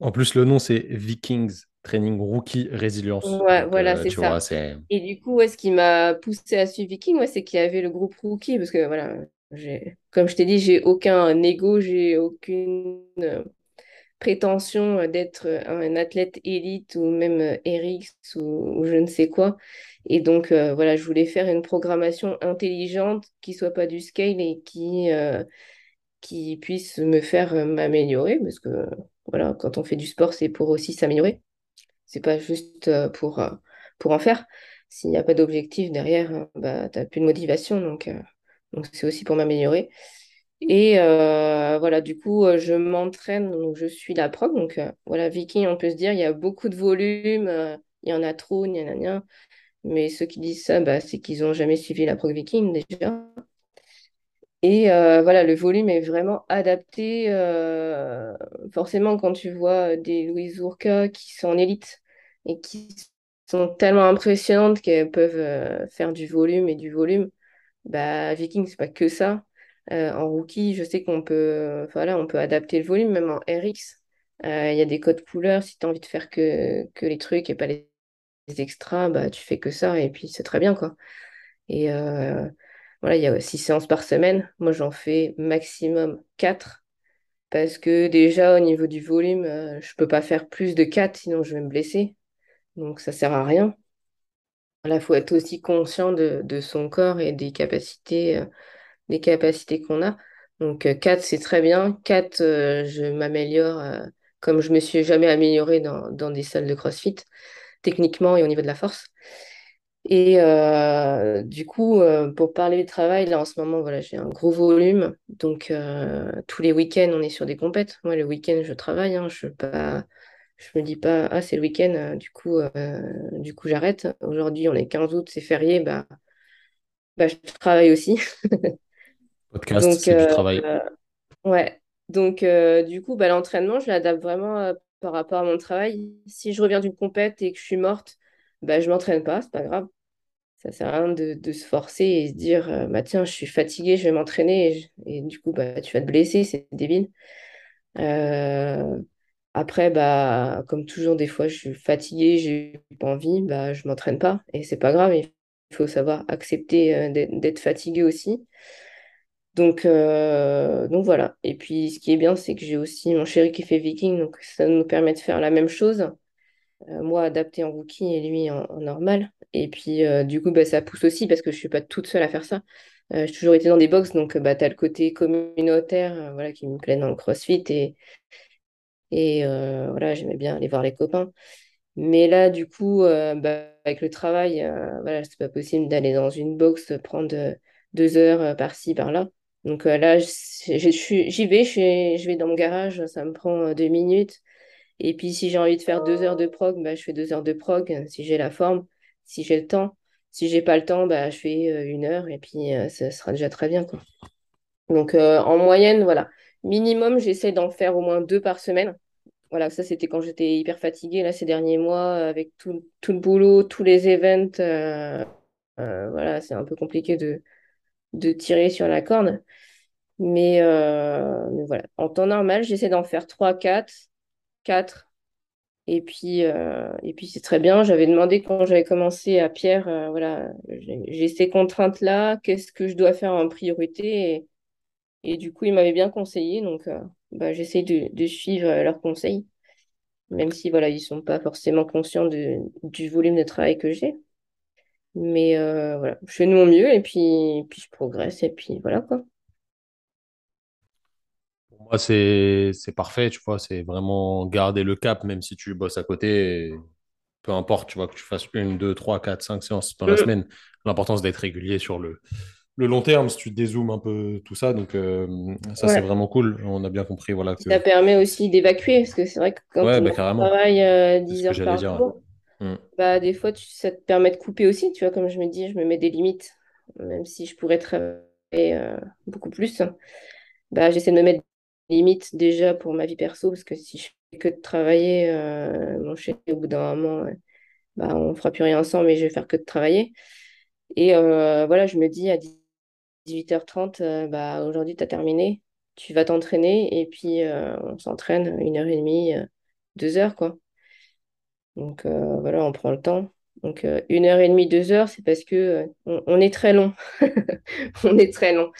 en plus, le nom, c'est Vikings Training Rookie Résilience. Ouais, Donc, voilà, euh, c'est vois, ça. Et du coup, ouais, ce qui m'a poussé à suivre Viking, ouais, c'est qu'il y avait le groupe Rookie, parce que voilà, comme je t'ai dit, j'ai aucun ego, j'ai aucune euh, prétention euh, d'être un athlète élite ou même RX ou, ou je ne sais quoi. Et donc, euh, voilà, je voulais faire une programmation intelligente qui soit pas du scale et qui, euh, qui puisse me faire m'améliorer, parce que voilà, quand on fait du sport, c'est pour aussi s'améliorer. C'est pas juste euh, pour, euh, pour en faire. S'il n'y a pas d'objectif derrière, euh, bah, tu n'as plus de motivation. Donc, c'est aussi pour m'améliorer. Et voilà, du coup, je m'entraîne, donc je suis la prog. Donc voilà, Viking, on peut se dire, il y a beaucoup de volume, il y en a trop, gna. Mais ceux qui disent ça, bah, c'est qu'ils n'ont jamais suivi la prog Viking déjà. Et euh, voilà, le volume est vraiment adapté. euh, forcément, quand tu vois des Louise Ourka qui sont en élite et qui sont tellement impressionnantes qu'elles peuvent euh, faire du volume et du volume, bah, Viking, c'est pas que ça. Euh, en rookie, je sais qu'on peut, voilà, on peut adapter le volume, même en RX. Euh, Il y a des codes couleurs. Si tu as envie de faire que, que les trucs et pas les, extras, bah, tu fais que ça et puis c'est très bien, quoi. Et euh, voilà, il y a six séances par semaine. Moi, j'en fais maximum quatre parce que déjà, au niveau du volume, euh, je peux pas faire plus de quatre, sinon je vais me blesser. Donc, ça sert à rien. Il faut être aussi conscient de, son corps et des capacités, euh, capacités qu'on a. Donc, euh, 4, c'est très bien. 4, euh, je m'améliore euh, comme je me suis jamais améliorée dans des salles de CrossFit, techniquement et au niveau de la force. Et euh, du coup, euh, pour parler du travail, là en ce moment, voilà, j'ai un gros volume. Donc euh, tous les week-ends, on est sur des compètes. Moi, le week-end, je travaille. hein, je pas, je me dis pas, ah, c'est le week-end, du coup, du coup, j'arrête. Aujourd'hui, on est 15 août, c'est férié, bah, bah, je travaille aussi. Podcast, c'est du travail. ouais. Donc, du coup, bah, l'entraînement, je l'adapte vraiment par rapport à mon travail. Si je reviens d'une compète et que je suis morte, bah, je m'entraîne pas, c'est pas grave. Ça sert à rien de, de se forcer et se dire, euh, bah tiens, je suis fatiguée, je vais m'entraîner. Et, du coup, bah, tu vas te blesser, c'est débile. Euh, après, bah, comme toujours, des fois, je suis fatiguée, j'ai pas envie, bah, je m'entraîne pas. Et c'est pas grave, il faut savoir accepter euh, d'être fatigué aussi. Donc, donc voilà. Et puis, ce qui est bien, c'est que j'ai aussi mon chéri qui fait Viking, donc ça nous permet de faire la même chose. Euh, moi, adapté en rookie et lui en, normal. Et puis, euh, du coup, bah, ça pousse aussi parce que je suis pas toute seule à faire ça. Euh, j'ai toujours été dans des box, donc bah, tu as le côté communautaire voilà, qui me plaît dans le CrossFit. Et, et voilà, j'aimais bien aller voir les copains. Mais là, du coup, bah, avec le travail, euh, voilà, pas possible d'aller dans une box, prendre deux heures par-ci, par-là. Donc là, j'y vais, je, vais dans mon garage, ça me prend deux minutes. Et puis, si j'ai envie de faire deux heures de prog, bah, je fais deux heures de prog, euh, si j'ai la forme, si j'ai le temps. Si j'ai pas le temps, bah, je fais euh, une heure et puis euh, ça sera déjà très bien, quoi. Donc, euh, en moyenne, voilà. Minimum, j'essaie d'en faire au moins deux par semaine. Voilà, ça, c'était quand j'étais hyper fatiguée, là, ces derniers mois, avec tout, tout le boulot, tous les events. voilà, c'est un peu compliqué de, de tirer sur la corde. Mais, mais voilà, en temps normal, j'essaie d'en faire 3, 4, 4. Et puis, euh, puis c'est très bien. J'avais demandé quand j'avais commencé à Pierre, euh, voilà, j'ai ces contraintes-là, qu'est-ce que je dois faire en priorité? Et, du coup, il m'avait bien conseillé, donc euh, bah, j'essaie de, suivre euh, leurs conseils, même si voilà, ils sont pas forcément conscients du volume de travail que j'ai. Mais voilà, je fais de mon mieux et puis, puis je progresse et puis voilà quoi. Pour moi, c'est parfait, tu vois. C'est vraiment garder le cap, même si tu bosses à côté. et peu importe, tu vois, que tu fasses une, deux, trois, quatre, cinq séances dans la Mm. semaine. L'important, c'est d'être régulier sur le, le long terme, si tu dézoomes un peu tout ça. Donc, euh, ça, c'est vraiment cool. On a bien compris, voilà, Ça permet aussi d'évacuer, parce que c'est vrai que quand tu bah, carrément. travailles euh, C'est ce 10 que heures par dire. jour. Mm. bah, des fois, tu- ça te permet de couper aussi, tu vois, comme je me dis, je me mets des limites, même si je pourrais travailler euh, beaucoup plus. Bah, j'essaie de me mettre des limites déjà pour ma vie perso, parce que si je fais que de travailler, euh, mon chéri, au bout d'un moment, bah, on fera plus rien ensemble et je vais faire que de travailler. Et euh, voilà, je me dis à 18h30, euh, bah, aujourd'hui, tu as terminé, tu vas t'entraîner et puis euh, on s'entraîne une heure et demie, euh, deux heures, quoi. Donc euh, voilà, on prend le temps. Donc euh, une heure et demie, deux heures, c'est parce que euh, on, on est très long. On est très long.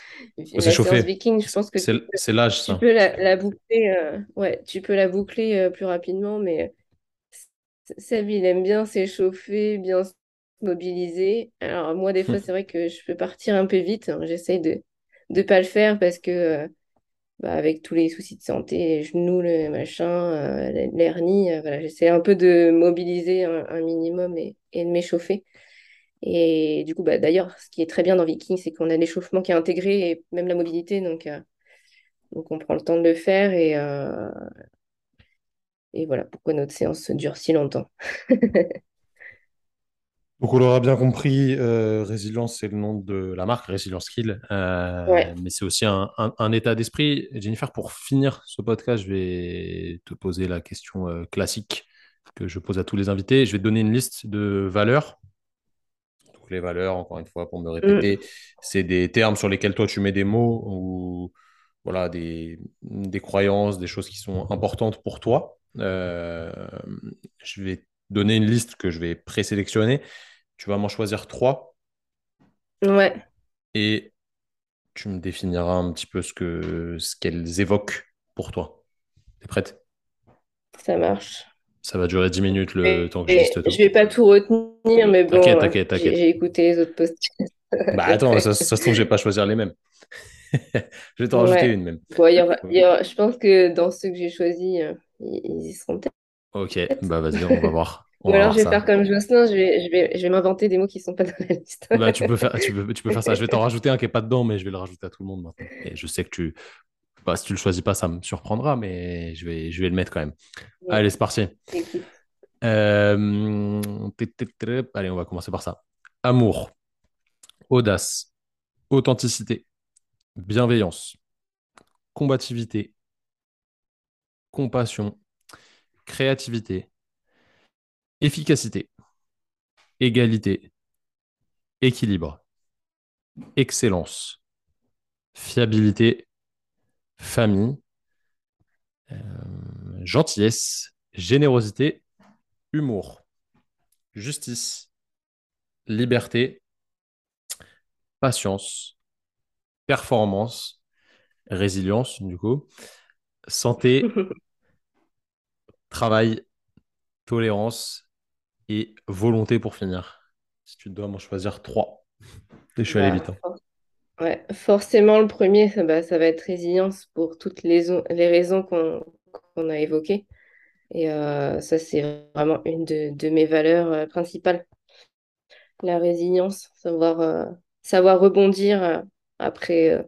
La séance viking, je C'est pense que c'est- l'âge, tu peux la, la boucler, euh, ouais, tu peux la boucler plus rapidement, mais Seb, il aime bien s'échauffer, bien se mobiliser. Alors moi, des fois, c'est vrai que je peux partir un peu vite. hein. J'essaye de ne pas le faire parce que bah, avec tous les soucis de santé, les genoux, machin, euh, l'hernie, euh, voilà, j'essaie un peu de mobiliser un, minimum et, et de m'échauffer. Et du coup, bah, d'ailleurs, ce qui est très bien dans Viking, c'est qu'on a l'échauffement qui est intégré et même la mobilité. Donc, euh, donc on prend le temps de le faire et, euh, et voilà pourquoi notre séance dure si longtemps? Donc, on l'aura bien compris, euh, Résilience, c'est le nom de la marque, Résilience Skill, Euh, Ouais. mais c'est aussi un, un- un état d'esprit. Jennifer, pour finir ce podcast, je vais te poser la question euh, classique que je pose à tous les invités. Je vais te donner une liste de valeurs. Donc, les valeurs, encore une fois, pour me Mm. répéter, c'est des termes sur lesquels toi tu mets des mots ou voilà, des, des croyances, des choses qui sont importantes pour toi. Je vais donner une liste que je vais présélectionner. Tu vas m'en choisir trois Ouais, et tu me définiras un petit peu ce que ce qu'elles évoquent pour toi. T'es prête? ça marche. Ça va durer 10 minutes le temps que je liste je tout. vais pas tout retenir, mais bon, j'ai écouté les autres posts. Bah attends, ça, ça se trouve, je vais pas choisir les mêmes. Je vais t'en rajouter une même. Bon, y aura, il y aura- je pense que dans ceux que j'ai choisis, euh, ils, y seront Ok, peut-être. bah vas-y, on va voir. Ou alors je vais faire comme Jocelyn, je vais, je vais, je vais m'inventer des mots qui sont pas dans la liste. Bah tu peux faire, tu peux, tu peux faire ça. Je vais t'en rajouter un qui est pas dedans, mais je vais le rajouter à tout le monde maintenant. Et je sais que tu, bah, si tu le choisis pas, ça me surprendra, mais je vais, je vais le mettre quand même. Ouais, Allez, c'est parti. Euh, Allez, on va commencer par ça. Amour, audace, authenticité, bienveillance, combativité, compassion, créativité, efficacité, égalité, équilibre, excellence, fiabilité, famille, euh, gentillesse, générosité, humour, justice, liberté, patience, performance, résilience, du coup, santé, travail, tolérance et volonté pour finir. Si tu dois m'en choisir trois. Et je suis allé Bah, vite. hein. ouais. Forcément, le premier, ça, bah, ça va être résilience pour toutes les, les raisons qu'on a évoquées. Et euh, ça, c'est vraiment une de, de mes valeurs euh, principales. La résilience, savoir, euh, savoir rebondir après,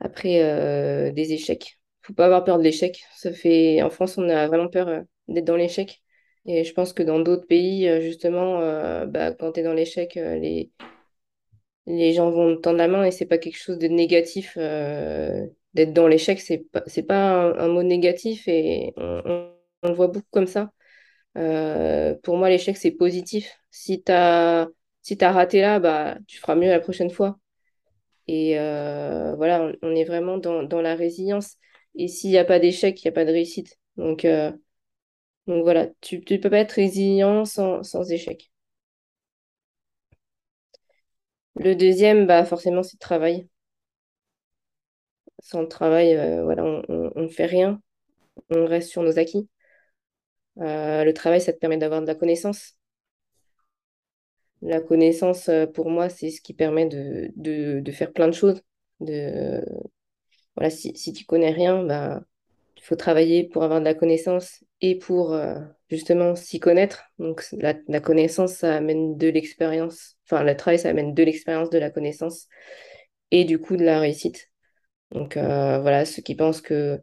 après des échecs. Faut pas avoir peur de l'échec. Ça fait... En France, on a vraiment peur d'être dans l'échec. Et je pense que dans d'autres pays, euh, justement, euh, bah, quand tu es dans l'échec, euh, les, les gens vont te tendre la main et c'est pas quelque chose de négatif. d'être dans l'échec, c'est pas, pas un, mot négatif et on, le voit beaucoup comme ça. Pour moi, l'échec, c'est positif. Si tu as, si t'as raté là, bah, tu feras mieux la prochaine fois. Et voilà, on, est vraiment dans, dans la résilience. Et s'il n'y a pas d'échec, il n'y a pas de réussite. Donc, donc voilà, tu ne peux pas être résilient sans, échec. Le deuxième, bah forcément, c'est le travail. Sans le travail, euh, voilà, on ne fait rien. On reste sur nos acquis. Euh, le travail, ça te permet d'avoir de la connaissance. La connaissance, euh, pour moi, c'est ce qui permet de, faire plein de choses. Voilà, si, si tu connais rien, bah, il faut travailler pour avoir de la connaissance et pour euh, justement s'y connaître. Donc la, la connaissance, ça amène de l'expérience. Enfin, le travail, ça amène de l'expérience, de la connaissance et du coup de la réussite. Donc euh, voilà, ceux qui pensent que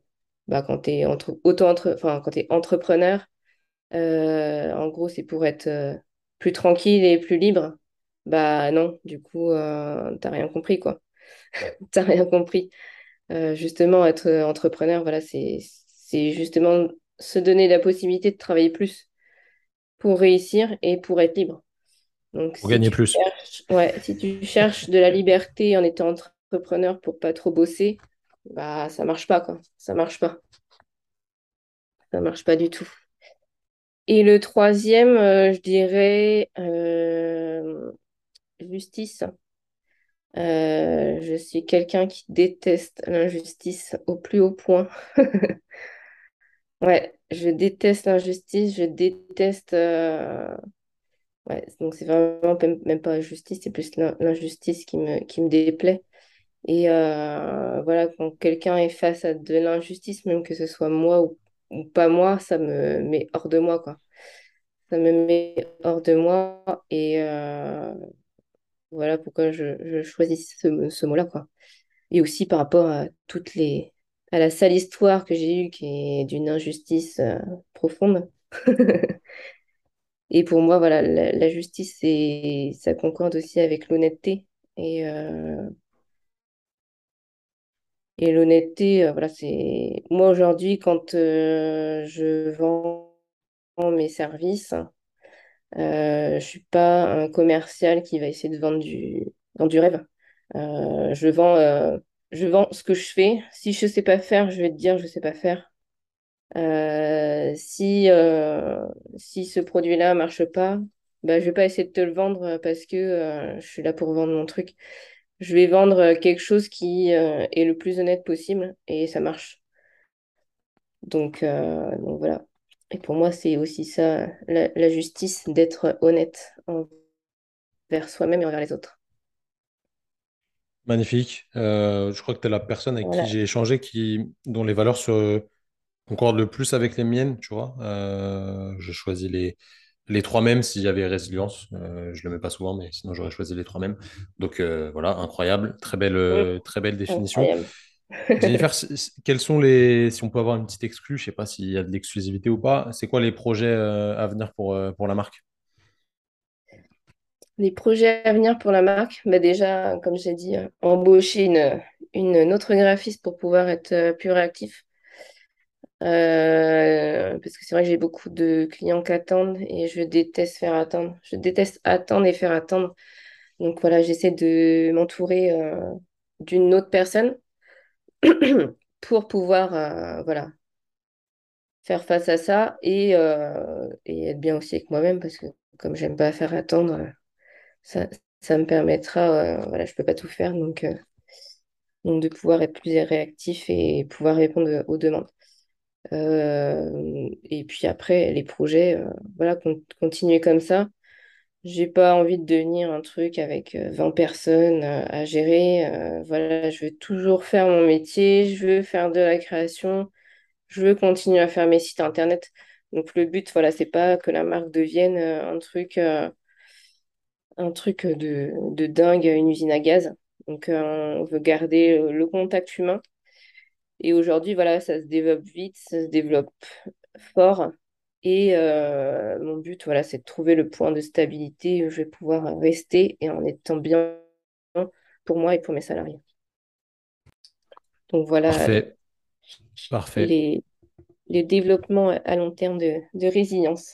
bah, quand tu es entre, auto -entre, enfin, quand es entrepreneur, euh, en gros, c'est pour être plus tranquille et plus libre. Bah non, du coup, t'as rien compris, quoi. T'as rien compris. Euh, justement, être entrepreneur, voilà, c'est, c'est justement se donner la possibilité de travailler plus pour réussir et pour être libre. Donc, Pour si gagner plus. cherches, ouais, si tu cherches de la liberté en étant entrepreneur pour pas trop bosser, bah ça marche pas, quoi. Ça marche pas. Ça marche pas du tout. Et le troisième, euh, je dirais euh, justice. Euh, je suis quelqu'un qui déteste l'injustice au plus haut point. Ouais, je déteste l'injustice, je déteste... euh, Ouais, donc c'est vraiment même pas justice, c'est plus l'in- l'injustice qui me, qui me déplaît. Et euh, voilà, quand quelqu'un est face à de l'injustice, même que ce soit moi ou, ou pas moi, ça me met hors de moi, quoi. Ça me met hors de moi et voilà pourquoi je, je choisis ce, ce mot-là, quoi. Et aussi par rapport à toutes les à la sale histoire que j'ai eue qui est d'une injustice euh, profonde. Et pour moi, voilà, la, justice, c'est, ça concorde aussi avec l'honnêteté. Et, euh, et l'honnêteté, euh, voilà, c'est moi aujourd'hui, quand je vends mes services, je suis pas un commercial qui va essayer de vendre du, vendre du rêve. Euh, je vends, euh, je vends ce que je fais. Si je sais pas faire, je vais te dire je sais pas faire. Euh, si, euh, si ce produit-là marche pas, bah, je vais pas essayer de te le vendre parce que euh, je suis là pour vendre mon truc. Je vais vendre quelque chose qui euh, est le plus honnête possible et ça marche. Donc, euh, donc voilà. Et pour moi, c'est aussi ça, la, la justice, d'être honnête envers soi-même et envers les autres. Magnifique. Euh, je crois que tu es la personne avec qui j'ai échangé qui, dont les valeurs se concordent le plus avec les miennes, tu vois. Euh, j'ai choisi les, les trois mêmes s'il y avait résilience. Euh, je le mets pas souvent, mais sinon j'aurais choisi les trois mêmes. Donc euh, voilà, incroyable. Très belle, Mm, très belle définition. incroyable. Jennifer, sont les, si on peut avoir une petite exclue, je sais pas s'il y a de l'exclusivité ou pas, c'est quoi les projets euh, à venir pour, euh, pour la marque? Les projets à venir pour la marque, bah déjà, comme j'ai dit, euh, embaucher une, une autre graphiste pour pouvoir être plus réactif. Parce que c'est vrai que j'ai beaucoup de clients qui attendent et je déteste faire attendre. Je déteste attendre et faire attendre. Donc voilà, j'essaie de m'entourer d'une autre personne pour pouvoir euh, voilà, faire face à ça et, euh, et être bien aussi avec moi-même parce que comme j'aime pas faire attendre, ça, ça me permettra, euh, voilà, je peux pas tout faire, donc, euh, donc de pouvoir être plus réactif et pouvoir répondre aux demandes. Et puis après, les projets, voilà, con- continuer comme ça. J'ai pas envie de devenir un truc avec euh, 20 personnes euh, à gérer. euh, voilà, je veux toujours faire mon métier, je veux faire de la création, je veux continuer à faire mes sites internet. Donc le but, voilà, c'est pas que la marque devienne euh, un truc, euh, un truc de, de dingue, une usine à gaz. Donc euh, on veut garder le contact humain. Et aujourd'hui, voilà, ça se développe vite, ça se développe fort. Et euh, mon but, voilà, c'est de trouver le point de stabilité où je vais pouvoir rester et en étant bien pour moi et pour mes salariés. Donc voilà Parfait, parfait. les, les développements à long terme de, de résilience.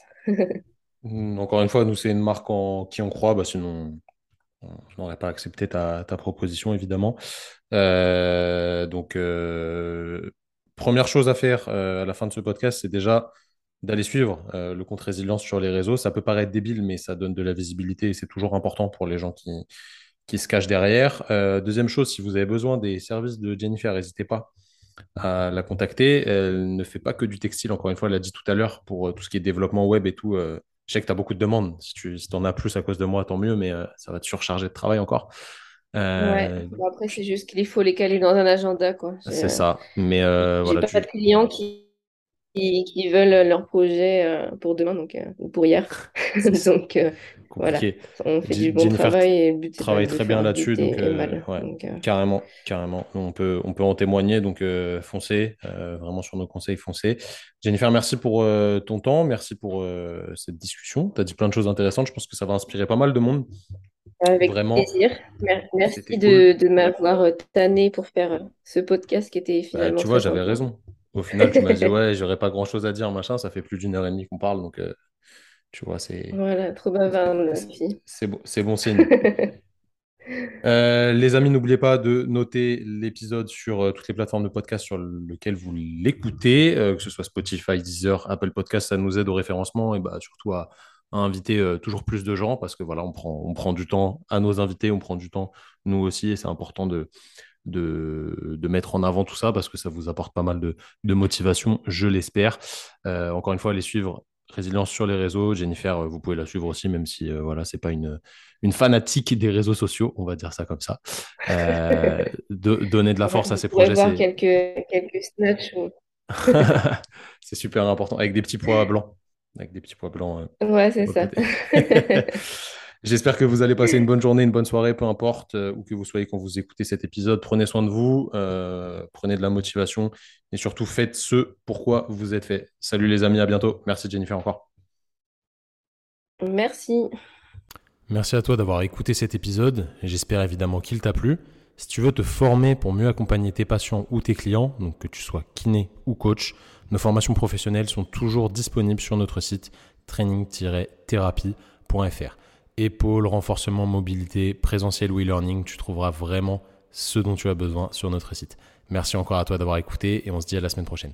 Mm, Encore une fois, nous, c'est une marque en qui on croit, bah, sinon. Je n'aurais pas accepté ta, ta proposition, évidemment. Euh, donc, euh, première chose à faire euh, à la fin de ce podcast, c'est déjà d'aller suivre euh, le compte Résilience sur les réseaux. Ça peut paraître débile, mais ça donne de la visibilité et c'est toujours important pour les gens qui, qui se cachent derrière. Euh, deuxième chose, si vous avez besoin des services de Jennifer, n'hésitez pas à la contacter. Elle ne fait pas que du textile, encore une fois, elle l'a dit tout à l'heure, pour euh, tout ce qui est développement web et tout. euh, je sais que tu as beaucoup de demandes. Si tu si en as plus à cause de moi, tant mieux, mais ça va te surcharger de travail encore. Ouais, bon, après, c'est juste qu'il faut les caler dans un agenda, c'est ça. Mais euh, voilà, pas tu... de clients qui, qui, qui veulent leur projet euh, pour demain, donc, euh, ou pour hier. Donc, euh, voilà, on fait du bon Jennifer travail et le but, travaille très bien là-dessus, donc ouais, carrément, carrément. On peut, on peut en témoigner, donc foncez, vraiment sur nos conseils, foncez. Jennifer, merci pour ton temps, merci pour cette discussion. Tu as dit plein de choses intéressantes, je pense que ça va inspirer pas mal de monde. avec Vraiment, plaisir. Merci cool. de, m'avoir tanné pour faire ce podcast qui était Bah, finalement tu vois, j'avais raison. Au final, tu m'as dit, ouais, j'aurais pas grand-chose à dire, machin, ça fait plus d'une heure et demie qu'on parle, donc euh, tu vois, c'est Voilà, trop bavarde, c'est bon, c'est bon signe. Euh, les amis, n'oubliez pas de noter l'épisode sur euh, toutes les plateformes de podcast sur lesquelles vous l'écoutez, que ce soit Spotify, Deezer, Apple Podcast, ça nous aide au référencement et bah, surtout à, à inviter euh, toujours plus de gens parce que voilà, on prend, on prend du temps à nos invités, on prend du temps nous aussi et c'est important de, de, de mettre en avant tout ça parce que ça vous apporte pas mal de, de motivation, je l'espère. Euh, encore une fois, allez suivre Résilience sur les réseaux. Jennifer, euh, vous pouvez la suivre aussi, même si euh, voilà, c'est pas une, une fanatique des réseaux sociaux, on va dire ça comme ça. Euh, de, donner de la Ouais, force à pourrez projets, voir c'est quelques, quelques snatchs. c'est super important. Avec des petits pois blancs. Avec des petits pois blancs euh, Ouais, c'est ça. J'espère que vous allez passer une bonne journée, une bonne soirée, peu importe euh, où que vous soyez quand vous écoutez cet épisode. Prenez soin de vous, euh, prenez de la motivation et surtout faites ce pourquoi vous êtes fait. Salut les amis, à bientôt. Merci Jennifer encore. Merci. Merci à toi d'avoir écouté cet épisode. J'espère évidemment qu'il t'a plu. Si tu veux te former pour mieux accompagner tes patients ou tes clients, donc que tu sois kiné ou coach, nos formations professionnelles sont toujours disponibles sur notre site training-thérapie.fr. Épaule, renforcement, mobilité, présentiel e-learning, tu trouveras vraiment ce dont tu as besoin sur notre site. Merci encore à toi d'avoir écouté et on se dit à la semaine prochaine.